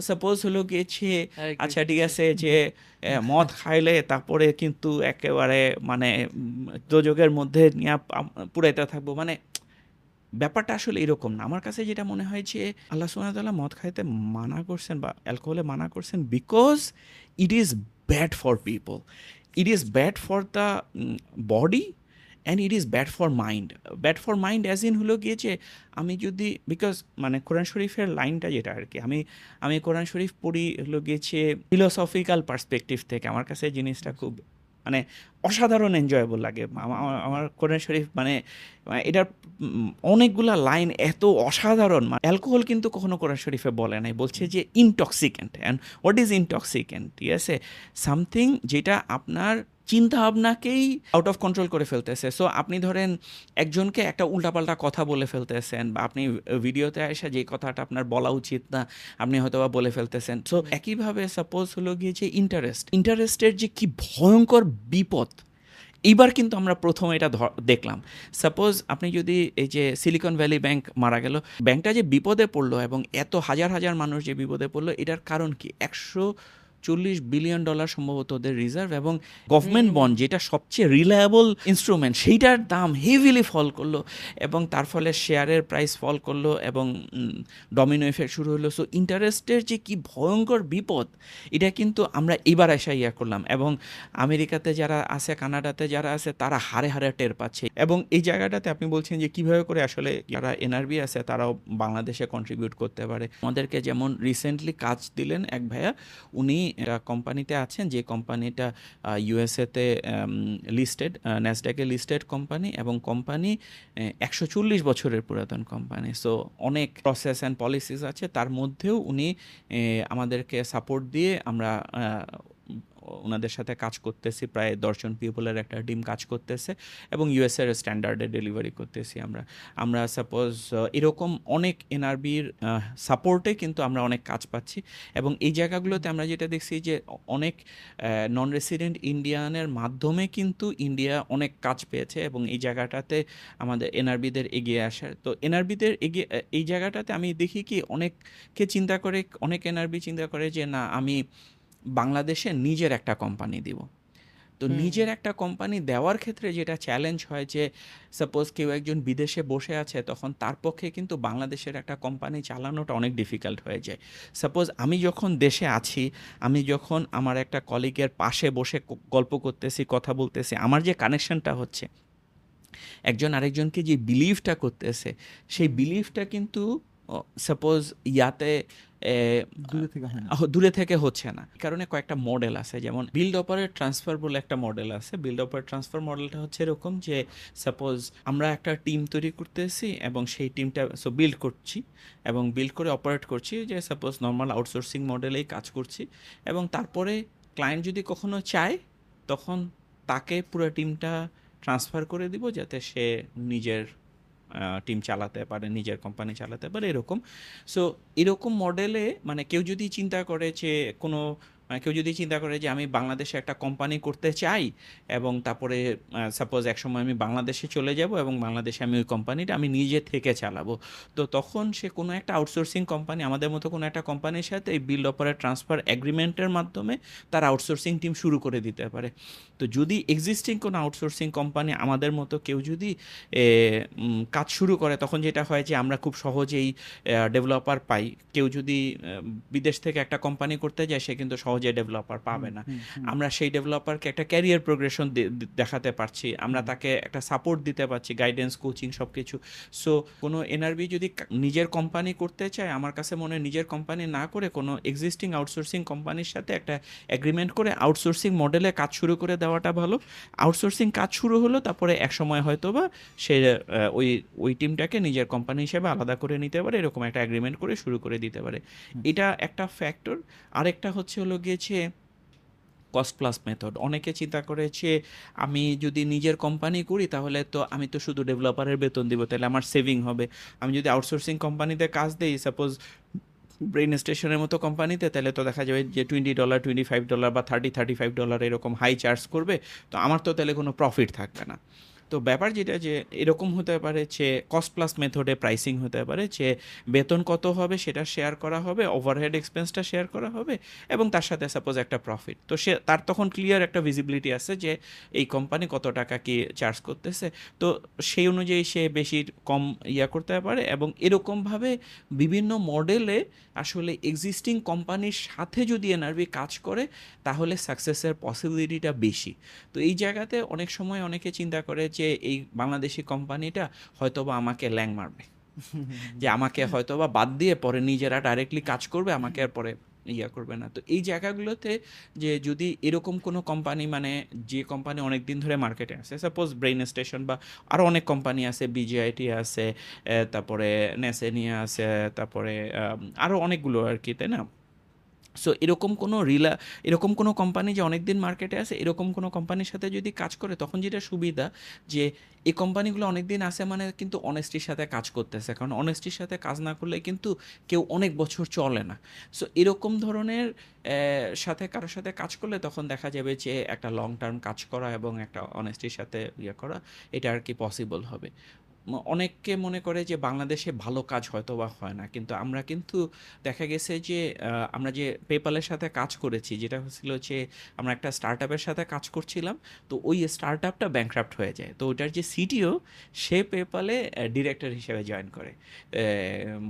suppose হলো গিয়েছে agree. আচ্ছা ঠিক আছে যে মদ খাইলে তারপরে কিন্তু একেবারে মানে উম, দোজগের মধ্যে নিয়ে পুরাইতে থাকব। মানে ব্যাপারটা আসলে এরকম না। আমার কাছে যেটা মনে হয় যে আল্লাহ সুবহানাহু মদ খাইতে মানা করছেন বা অ্যালকোহলে মানা করছেন because it is bad for people it is bad for the body and it is bad for mind bad for mind as in হলো গিয়েছে আমি যদি বিকজ মানে কোরআন শরীফের লাইনটা যেটা আর কি, আমি আমি কোরআন শরীফ পড়ি হলো গিয়েছে ফিলোসফিক্যাল পার্সপেক্টিভ থেকে, আমার কাছে জিনিসটা খুব মানে অসাধারণ এনজয়েবল লাগে। আমা- আমা- আমার কোরআন শরীফ মানে মানে এটার অনেকগুলা লাইন এত অসাধারণ। মানে অ্যালকোহল কিন্তু কখনো কোরআন শরীফে বলে নাই, বলছে যে intoxicant and what is intoxicant ঠিক আছে? সামথিং যেটা আপনার চিন্তা ভাবনাকেই আউট অফ কন্ট্রোল করে ফেলতেছে। সো আপনি ধরেন একজনকে একটা উল্টাপাল্টা কথা বলে ফেলতেছেন বা আপনি ভিডিওতে এসে যে কথাটা আপনার বলা উচিত না, আপনি হয়তো বা বলে ফেলতেছেন। সো একইভাবে সাপোজ হলো গিয়ে যে ইন্টারেস্ট ইন্টারেস্টের যে কি ভয়ঙ্কর বিপদ, এইবার কিন্তু আমরা প্রথম এটা দেখলাম। সাপোজ আপনি যদি এই যে সিলিকন ভ্যালি ব্যাংক মারা গেল ব্যাংকটা যে বিপদে পড়ল এবং এত হাজার হাজার মানুষ যে বিপদে পড়ল, এটার কারণ কি? একশো চল্লিশ বিলিয়ন ডলার সম্ভবত ওদের রিজার্ভ এবং গভর্নমেন্ট বন্ড যেটা সবচেয়ে রিলায়েবল ইনস্ট্রুমেন্ট সেইটার দাম হেভিলি ফল করল এবং তার ফলে শেয়ারের প্রাইস ফল করল এবং ডমিনো এফেক্ট শুরু হলো। সো ইন্টারেস্টের যে কি ভয়ঙ্কর বিপদ, এটা কিন্তু আমরা এবার এসে ইয়া করলাম এবং আমেরিকাতে যারা আছে, কানাডাতে যারা আছে, তারা হারে হারে টের পাচ্ছে। এবং এই জায়গাটাতে আপনি বলছেন যে কীভাবে করে আসলে যারা এনআরবি আছে, তারাও বাংলাদেশে কন্ট্রিবিউট করতে পারে। আমাদেরকে যেমন রিসেন্টলি কাজ দিলেন এক ভাইয়া, উনি কোম্পানিতে আছেন, যে কোম্পানিটা ইউএসএতে লিস্টেড ন্যাসড্যাকে লিস্টেড কোম্পানি এবং কোম্পানি একশো চল্লিশ বছরের পুরাতন কোম্পানি সো অনেক প্রসেস অ্যান্ড পলিসিস আছে। তার মধ্যেও উনি আমাদেরকে সাপোর্ট দিয়ে আমরা ওনাদের সাথে কাজ করতেছি, প্রায় দশজন পিপলের একটা টিম কাজ করতেছে এবং ইউএসএর স্ট্যান্ডার্ডে ডেলিভারি করতেছি আমরা। আমরা সাপোজ এরকম অনেক এনআরবির সাপোর্টে কিন্তু আমরা অনেক কাজ পাচ্ছি এবং এই জায়গাগুলোতে আমরা যেটা দেখছি যে অনেক নন রেসিডেন্ট ইন্ডিয়ানের মাধ্যমে কিন্তু ইন্ডিয়া অনেক কাজ পেয়েছে এবং এই জায়গাটাতে আমাদের এনআরবিদের এগিয়ে আসার। তো এনআরবিদের এগিয়ে এই জায়গাটাতে আমি দেখি কি অনেককে চিন্তা করে, অনেক এনআরবি চিন্তা করে যে না, আমি বাংলাদেশে নিজের একটা কোম্পানি দিব। তো নিজের একটা কোম্পানি দেওয়ার ক্ষেত্রে যেটা চ্যালেঞ্জ হয় যে সাপোজ কেউ একজন বিদেশে বসে আছে তখন তার পক্ষে কিন্তু বাংলাদেশের একটা কোম্পানি চালানোটা অনেক ডিফিকাল্ট হয়ে যায়। সাপোজ আমি যখন দেশে আছি আমি যখন আমার একটা কলিগের পাশে বসে গল্প করতেছি কথা বলতেছি আমার যে কানেকশনটা হচ্ছে একজন আরেকজনকে যে বিলিভটা করতেছে সেই বিলিভটা কিন্তু সাপোজ ইয়াতে দূরে থেকে দূরে থেকে হচ্ছে না। কারণে কয়েকটা মডেল আছে যেমন বিল্ড অপারেট ট্রান্সফার বলে একটা মডেল আছে। বিল্ড অপারেট ট্রান্সফার মডেলটা হচ্ছে এরকম যে সাপোজ আমরা একটা টিম তৈরি করতেছি এবং সেই টিমটা সো বিল্ড করছি এবং বিল্ড করে অপারেট করছি যে সাপোজ নর্মাল আউটসোর্সিং মডেলেই কাজ করছি। এবং তারপরে ক্লায়েন্ট যদি কখনো চায় তখন তাকে পুরো টিমটা ট্রান্সফার করে দিব যাতে সে নিজের টিম চালাতে পারে, নিজের কোম্পানি চালাতে পারে, এরকম। সো এরকম মডেলে মানে কেউ যদি চিন্তা করে যে কোনো মানে কেউ যদি চিন্তা করে যে আমি বাংলাদেশে একটা কোম্পানি করতে চাই এবং তারপরে সাপোজ একসময় আমি বাংলাদেশে চলে যাব এবং বাংলাদেশে আমি ওই কোম্পানিটা আমি নিজে থেকে চালাবো। তো তখন সে কোনো একটা আউটসোর্সিং কোম্পানি আমাদের মতো কোনো একটা কোম্পানির সাথে এই বিল অপারেট ট্রান্সফার এগ্রিমেন্টের মাধ্যমে তার আউটসোর্সিং টিম শুরু করে দিতে পারে। তো যদি এক্সিস্টিং কোনো আউটসোর্সিং কোম্পানি আমাদের মতো কেউ যদি কাজ শুরু করে তখন যেটা হয় যে আমরা খুব সহজেই ডেভেলপার পাই। কেউ যদি বিদেশ থেকে একটা কোম্পানি করতে যায় সে কিন্তু সহজে ডেভেলপার পাবে না। আমরা সেই ডেভেলপারকে একটা ক্যারিয়ার প্রোগ্রেশন দেখাতে পারছি। আমরা তাকে একটা সাপোর্ট দিতে পারছি গাইডেন্স কোচিং সব কিছু সো কোনো এনআরবি যদি নিজের কোম্পানি করতে চায় আমার কাছে মনে হয় নিজের কোম্পানি না করে কোনো এক্সিস্টিং আউটসোর্সিং কোম্পানির সাথে একটা এগ্রিমেন্ট করে আউটসোর্সিং মডেলে কাজ শুরু করে দেওয়াটা ভালো। আউটসোর্সিং কাজ শুরু হলো তারপরে এক সময় হয়তো বা সে ওই ওই টিমটাকে নিজের কোম্পানি হিসেবে আলাদা করে নিতে পারে এরকম একটা এগ্রিমেন্ট করে শুরু করে দিতে পারে। এটা একটা ফ্যাক্টর আরেকটা হচ্ছে হলো গিয়েছে কস্ট প্লাস মেথড অনেকে চিন্তা করেছে আমি যদি নিজের কোম্পানি করি তাহলে তো আমি তো শুধু ডেভেলপারের বেতন দিব তাহলে আমার সেভিং হবে। আমি যদি আউটসোর্সিং কোম্পানিতে কাজ দিই সাপোজ ব্রেন স্টেশনের মতো কোম্পানিতে তাহলে তো দেখা যাবে যে twenty dollar twenty five dollar বা থার্টি থার্টি ফাইভ ডলার এরকম হাই চার্জ করবে, তো আমার তো তাহলে কোনো প্রফিট থাকবে না। তো ব্যাপার যেটা যে এরকম হতে পারে যে কস্ট প্লাস মেথডে প্রাইসিং হতে পারে যে বেতন কত হবে সেটা শেয়ার করা হবে ওভারহেড এক্সপেন্সটা শেয়ার করা হবে এবং তার সাথে সাপোজ একটা প্রফিট তো সে, তার তখন ক্লিয়ার একটা ভিজিবিলিটি আছে যে এই কোম্পানি কত টাকা কি চার্জ করতেছে। তো সেই অনুযায়ী সে বেশি কম ইয়া করতে পারে এবং এরকমভাবে বিভিন্ন মডেলে আসলে এক্সিস্টিং কোম্পানির সাথে যদি এনআরবি কাজ করে, তাহলে সাকসেসের পসিবিলিটিটা বেশি। তো এই জায়গাতে অনেক সময় অনেকে চিন্তা করে যে এই বাংলাদেশি কোম্পানিটা হয়তোবা আমাকে ল্যাং মারবে। যে আমাকে হয়তোবা বাদ দিয়ে পরে নিজেরা ডাইরেক্টলি কাজ করবে আমাকে আর পরে ইয়া করবে না। তো এই জায়গাগুলোতে যে যদি এরকম কোনো কোম্পানি মানে যে কোম্পানি অনেক দিন ধরে মার্কেটে আছে সাপোজ ব্রেইন স্টেশন বা আরও অনেক কোম্পানি আছে বিজিআইটি আছে তারপরে নেসেনিয়া আছে তারপরে আরও অনেকগুলো আর কি তাই না? সো এরকম কোনো রিলা এরকম কোনো কোম্পানি যে অনেক দিন মার্কেটে আছে, এরকম কোনো কোম্পানির সাথে যদি কাজ করে, তখন যেটা সুবিধা যে, এই কোম্পানিগুলো অনেক দিন আছে মানে কিন্তু অনেস্টির সাথে কাজ করতেছে। কারণ অনেস্টির সাথে কাজ না করলে কিন্তু কেউ অনেক বছর চলে না। সো এরকম ধরনের সাথে, কারোর সাথে কাজ করলে তখন দেখা যাবে যে, একটা লং টার্ম কাজ করা এবং একটা অনেস্টির সাথে ইয়ে করা, এটা আর কি পসিবল হবে। অনেককে মনে করে যে বাংলাদেশে ভালো কাজ হয়তো বা হয় না। কিন্তু আমরা কিন্তু দেখা গেছে যে আমরা যে পেপালের সাথে কাজ করেছি যেটা হচ্ছিল যে আমরা একটা স্টার্ট আপের সাথে কাজ করছিলাম তো ওই স্টার্ট আপটা ব্যাংক্রাফ্ট হয়ে যায়। তো ওটার যে সিটিও সে পেপালে ডিরেক্টর হিসেবে জয়েন করে।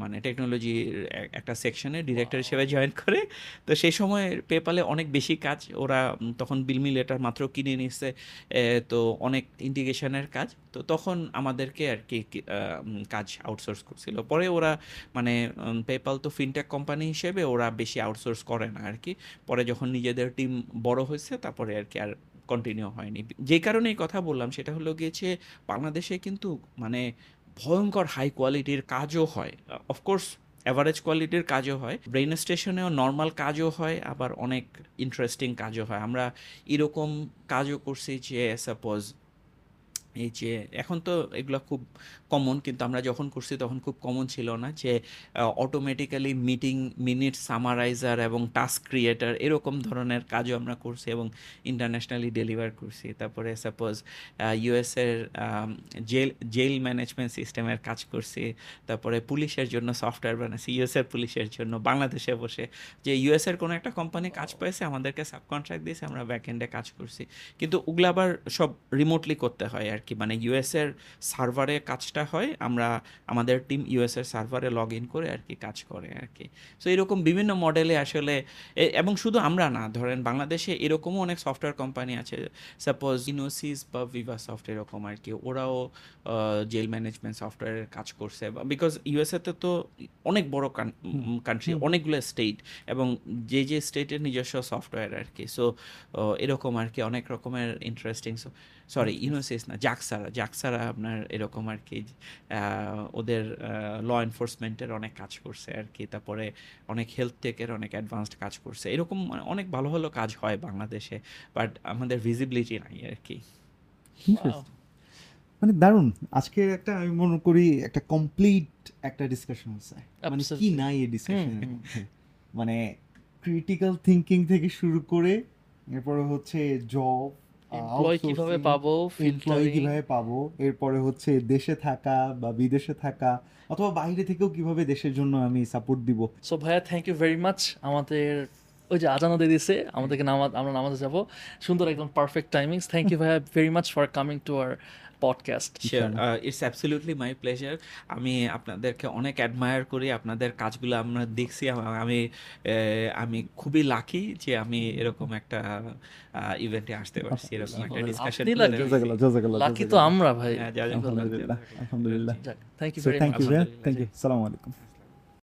মানে টেকনোলজির একটা সেকশনে ডিরেক্টর হিসেবে জয়েন করে। তো সেই সময় পেপালে অনেক বেশি কাজ ওরা তখন বিলমি লেটার মাত্র কিনে নিচ্ছে তো অনেক ইন্টিগ্রেশনের কাজ। তো তখন আমাদেরকে আর কি কাজ আউটসোর্স করছিল। পরে ওরা মানে পেপাল তো ফিনটেক কোম্পানি হিসেবে ওরা বেশি আউটসোর্স করে না আর কি পরে যখন নিজেদের টিম বড় হয়েছে, তারপরে আর কি আর কন্টিনিউ হয়নি। যে কারণে এই কথা বললাম, সেটা হলো গিয়েছে বাংলাদেশে কিন্তু মানে ভয়ঙ্কর হাই কোয়ালিটির কাজও হয়। অফকোর্স অ্যাভারেজ কোয়ালিটির কাজও হয়। ব্রেইন স্টেশনেও নর্মাল কাজও হয়, আবার অনেক ইন্টারেস্টিং কাজও হয়। আমরা এরকম কাজও করছি যে সাপোজ এই যে এখন তো এগুলো খুব কমন কিন্তু আমরা যখন করছি তখন খুব কমন ছিল না যে অটোমেটিক্যালি মিটিং মিনিট সামারাইজার এবং টাস্ক ক্রিয়েটার এরকম ধরনের কাজও আমরা করছি এবং ইন্টারন্যাশনালি ডেলিভার করছি। তারপরে সাপোজ ইউএসের জেল জেল ম্যানেজমেন্ট সিস্টেমের কাজ করছি। তারপরে পুলিশের জন্য সফটওয়্যার বানাচ্ছি ইউএসের পুলিশের জন্য, বাংলাদেশে বসে। যে ইউএসের কোনো একটা কোম্পানি কাজ পেয়েছে আমাদেরকে সাবকন্ট্রাক্ট দিয়েছে আমরা ব্যাকএন্ডে কাজ করছি। কিন্তু ওগুলো আবার সব রিমোটলি করতে হয় আর কি মানে ইউএসের সার্ভারে কাজটা হয় আমরা আমাদের টিম ইউএসের সার্ভারে লগ ইন করে আর কি কাজ করে আর কি সো এরকম বিভিন্ন মডেলে আসলে এবং শুধু আমরা না ধরেন বাংলাদেশে এরকমও অনেক সফটওয়্যার কোম্পানি আছে। সাপোজ ইনোসিস বা ভিভা সফট এরকম আর কি ওরাও জেল ম্যানেজমেন্ট সফটওয়্যারের কাজ করছে। বিকজ ইউএসএতে তো অনেক বড় কান্ট্রি অনেকগুলো স্টেট এবং যে যে স্টেটের নিজস্ব সফটওয়্যার আর কি সো এরকম আর কি অনেক রকমের ইন্টারেস্টিং সরি ইউনোসিস না জাকসারা জাকসারা আপনার এরকম আর কি ওদের ল এনফোর্সমেন্টের অনেক কাজ করছে আর কি তারপরে অনেক হেলথ টেকের অনেক অ্যাডভান্সড কাজ করছে। এরকম মানে অনেক ভালো ভালো কাজ হয় বাংলাদেশে বাট আমাদের ভিজিবিলিটি নাই আর কি। মানে দারুণ। আজকের একটা আমি মনে করি একটা কমপ্লিট একটা ডিসকাশন হচ্ছে মানে কি নাই এই ডিসকাশন মানে ক্রিটিক্যাল থিঙ্কিং থেকে শুরু করে এরপরে হচ্ছে জব এমপ্লয় কীভাবে পাবো? এমপ্লয় কীভাবে পাবো? এরপরে হচ্ছে দেশে থাকা বা বিদেশে থাকা অথবা বাইরে থেকেও কীভাবে দেশের জন্য আমি সাপোর্ট দিব? সো ভাইয়া থ্যাংক ইউ ভেরি মাচ আমাদের ওই যে আজানো দিয়ে দিছে আমাদেরকে নামাজ আমরা নামাজে যাব। সুন্দর একদম পারফেক্ট টাইমিংস থ্যাংক ইউ ভাইয়া very much for coming to podcast it's absolutely my pleasure আমি আপনাদেরকে অনেক অ্যাডমায়ার করি আপনাদের কাজগুলো আমরা দেখছি। আমি আমি খুবই লাকি যে আমি এরকম একটা ইভেন্টে আসতে পারছি এরকম একটা ডিসকাশন লাকি তো আমরা ভাই। হ্যাঁ, আলহামদুলিল্লাহ thank you very thank much you thank you সালামু আলাইকুম।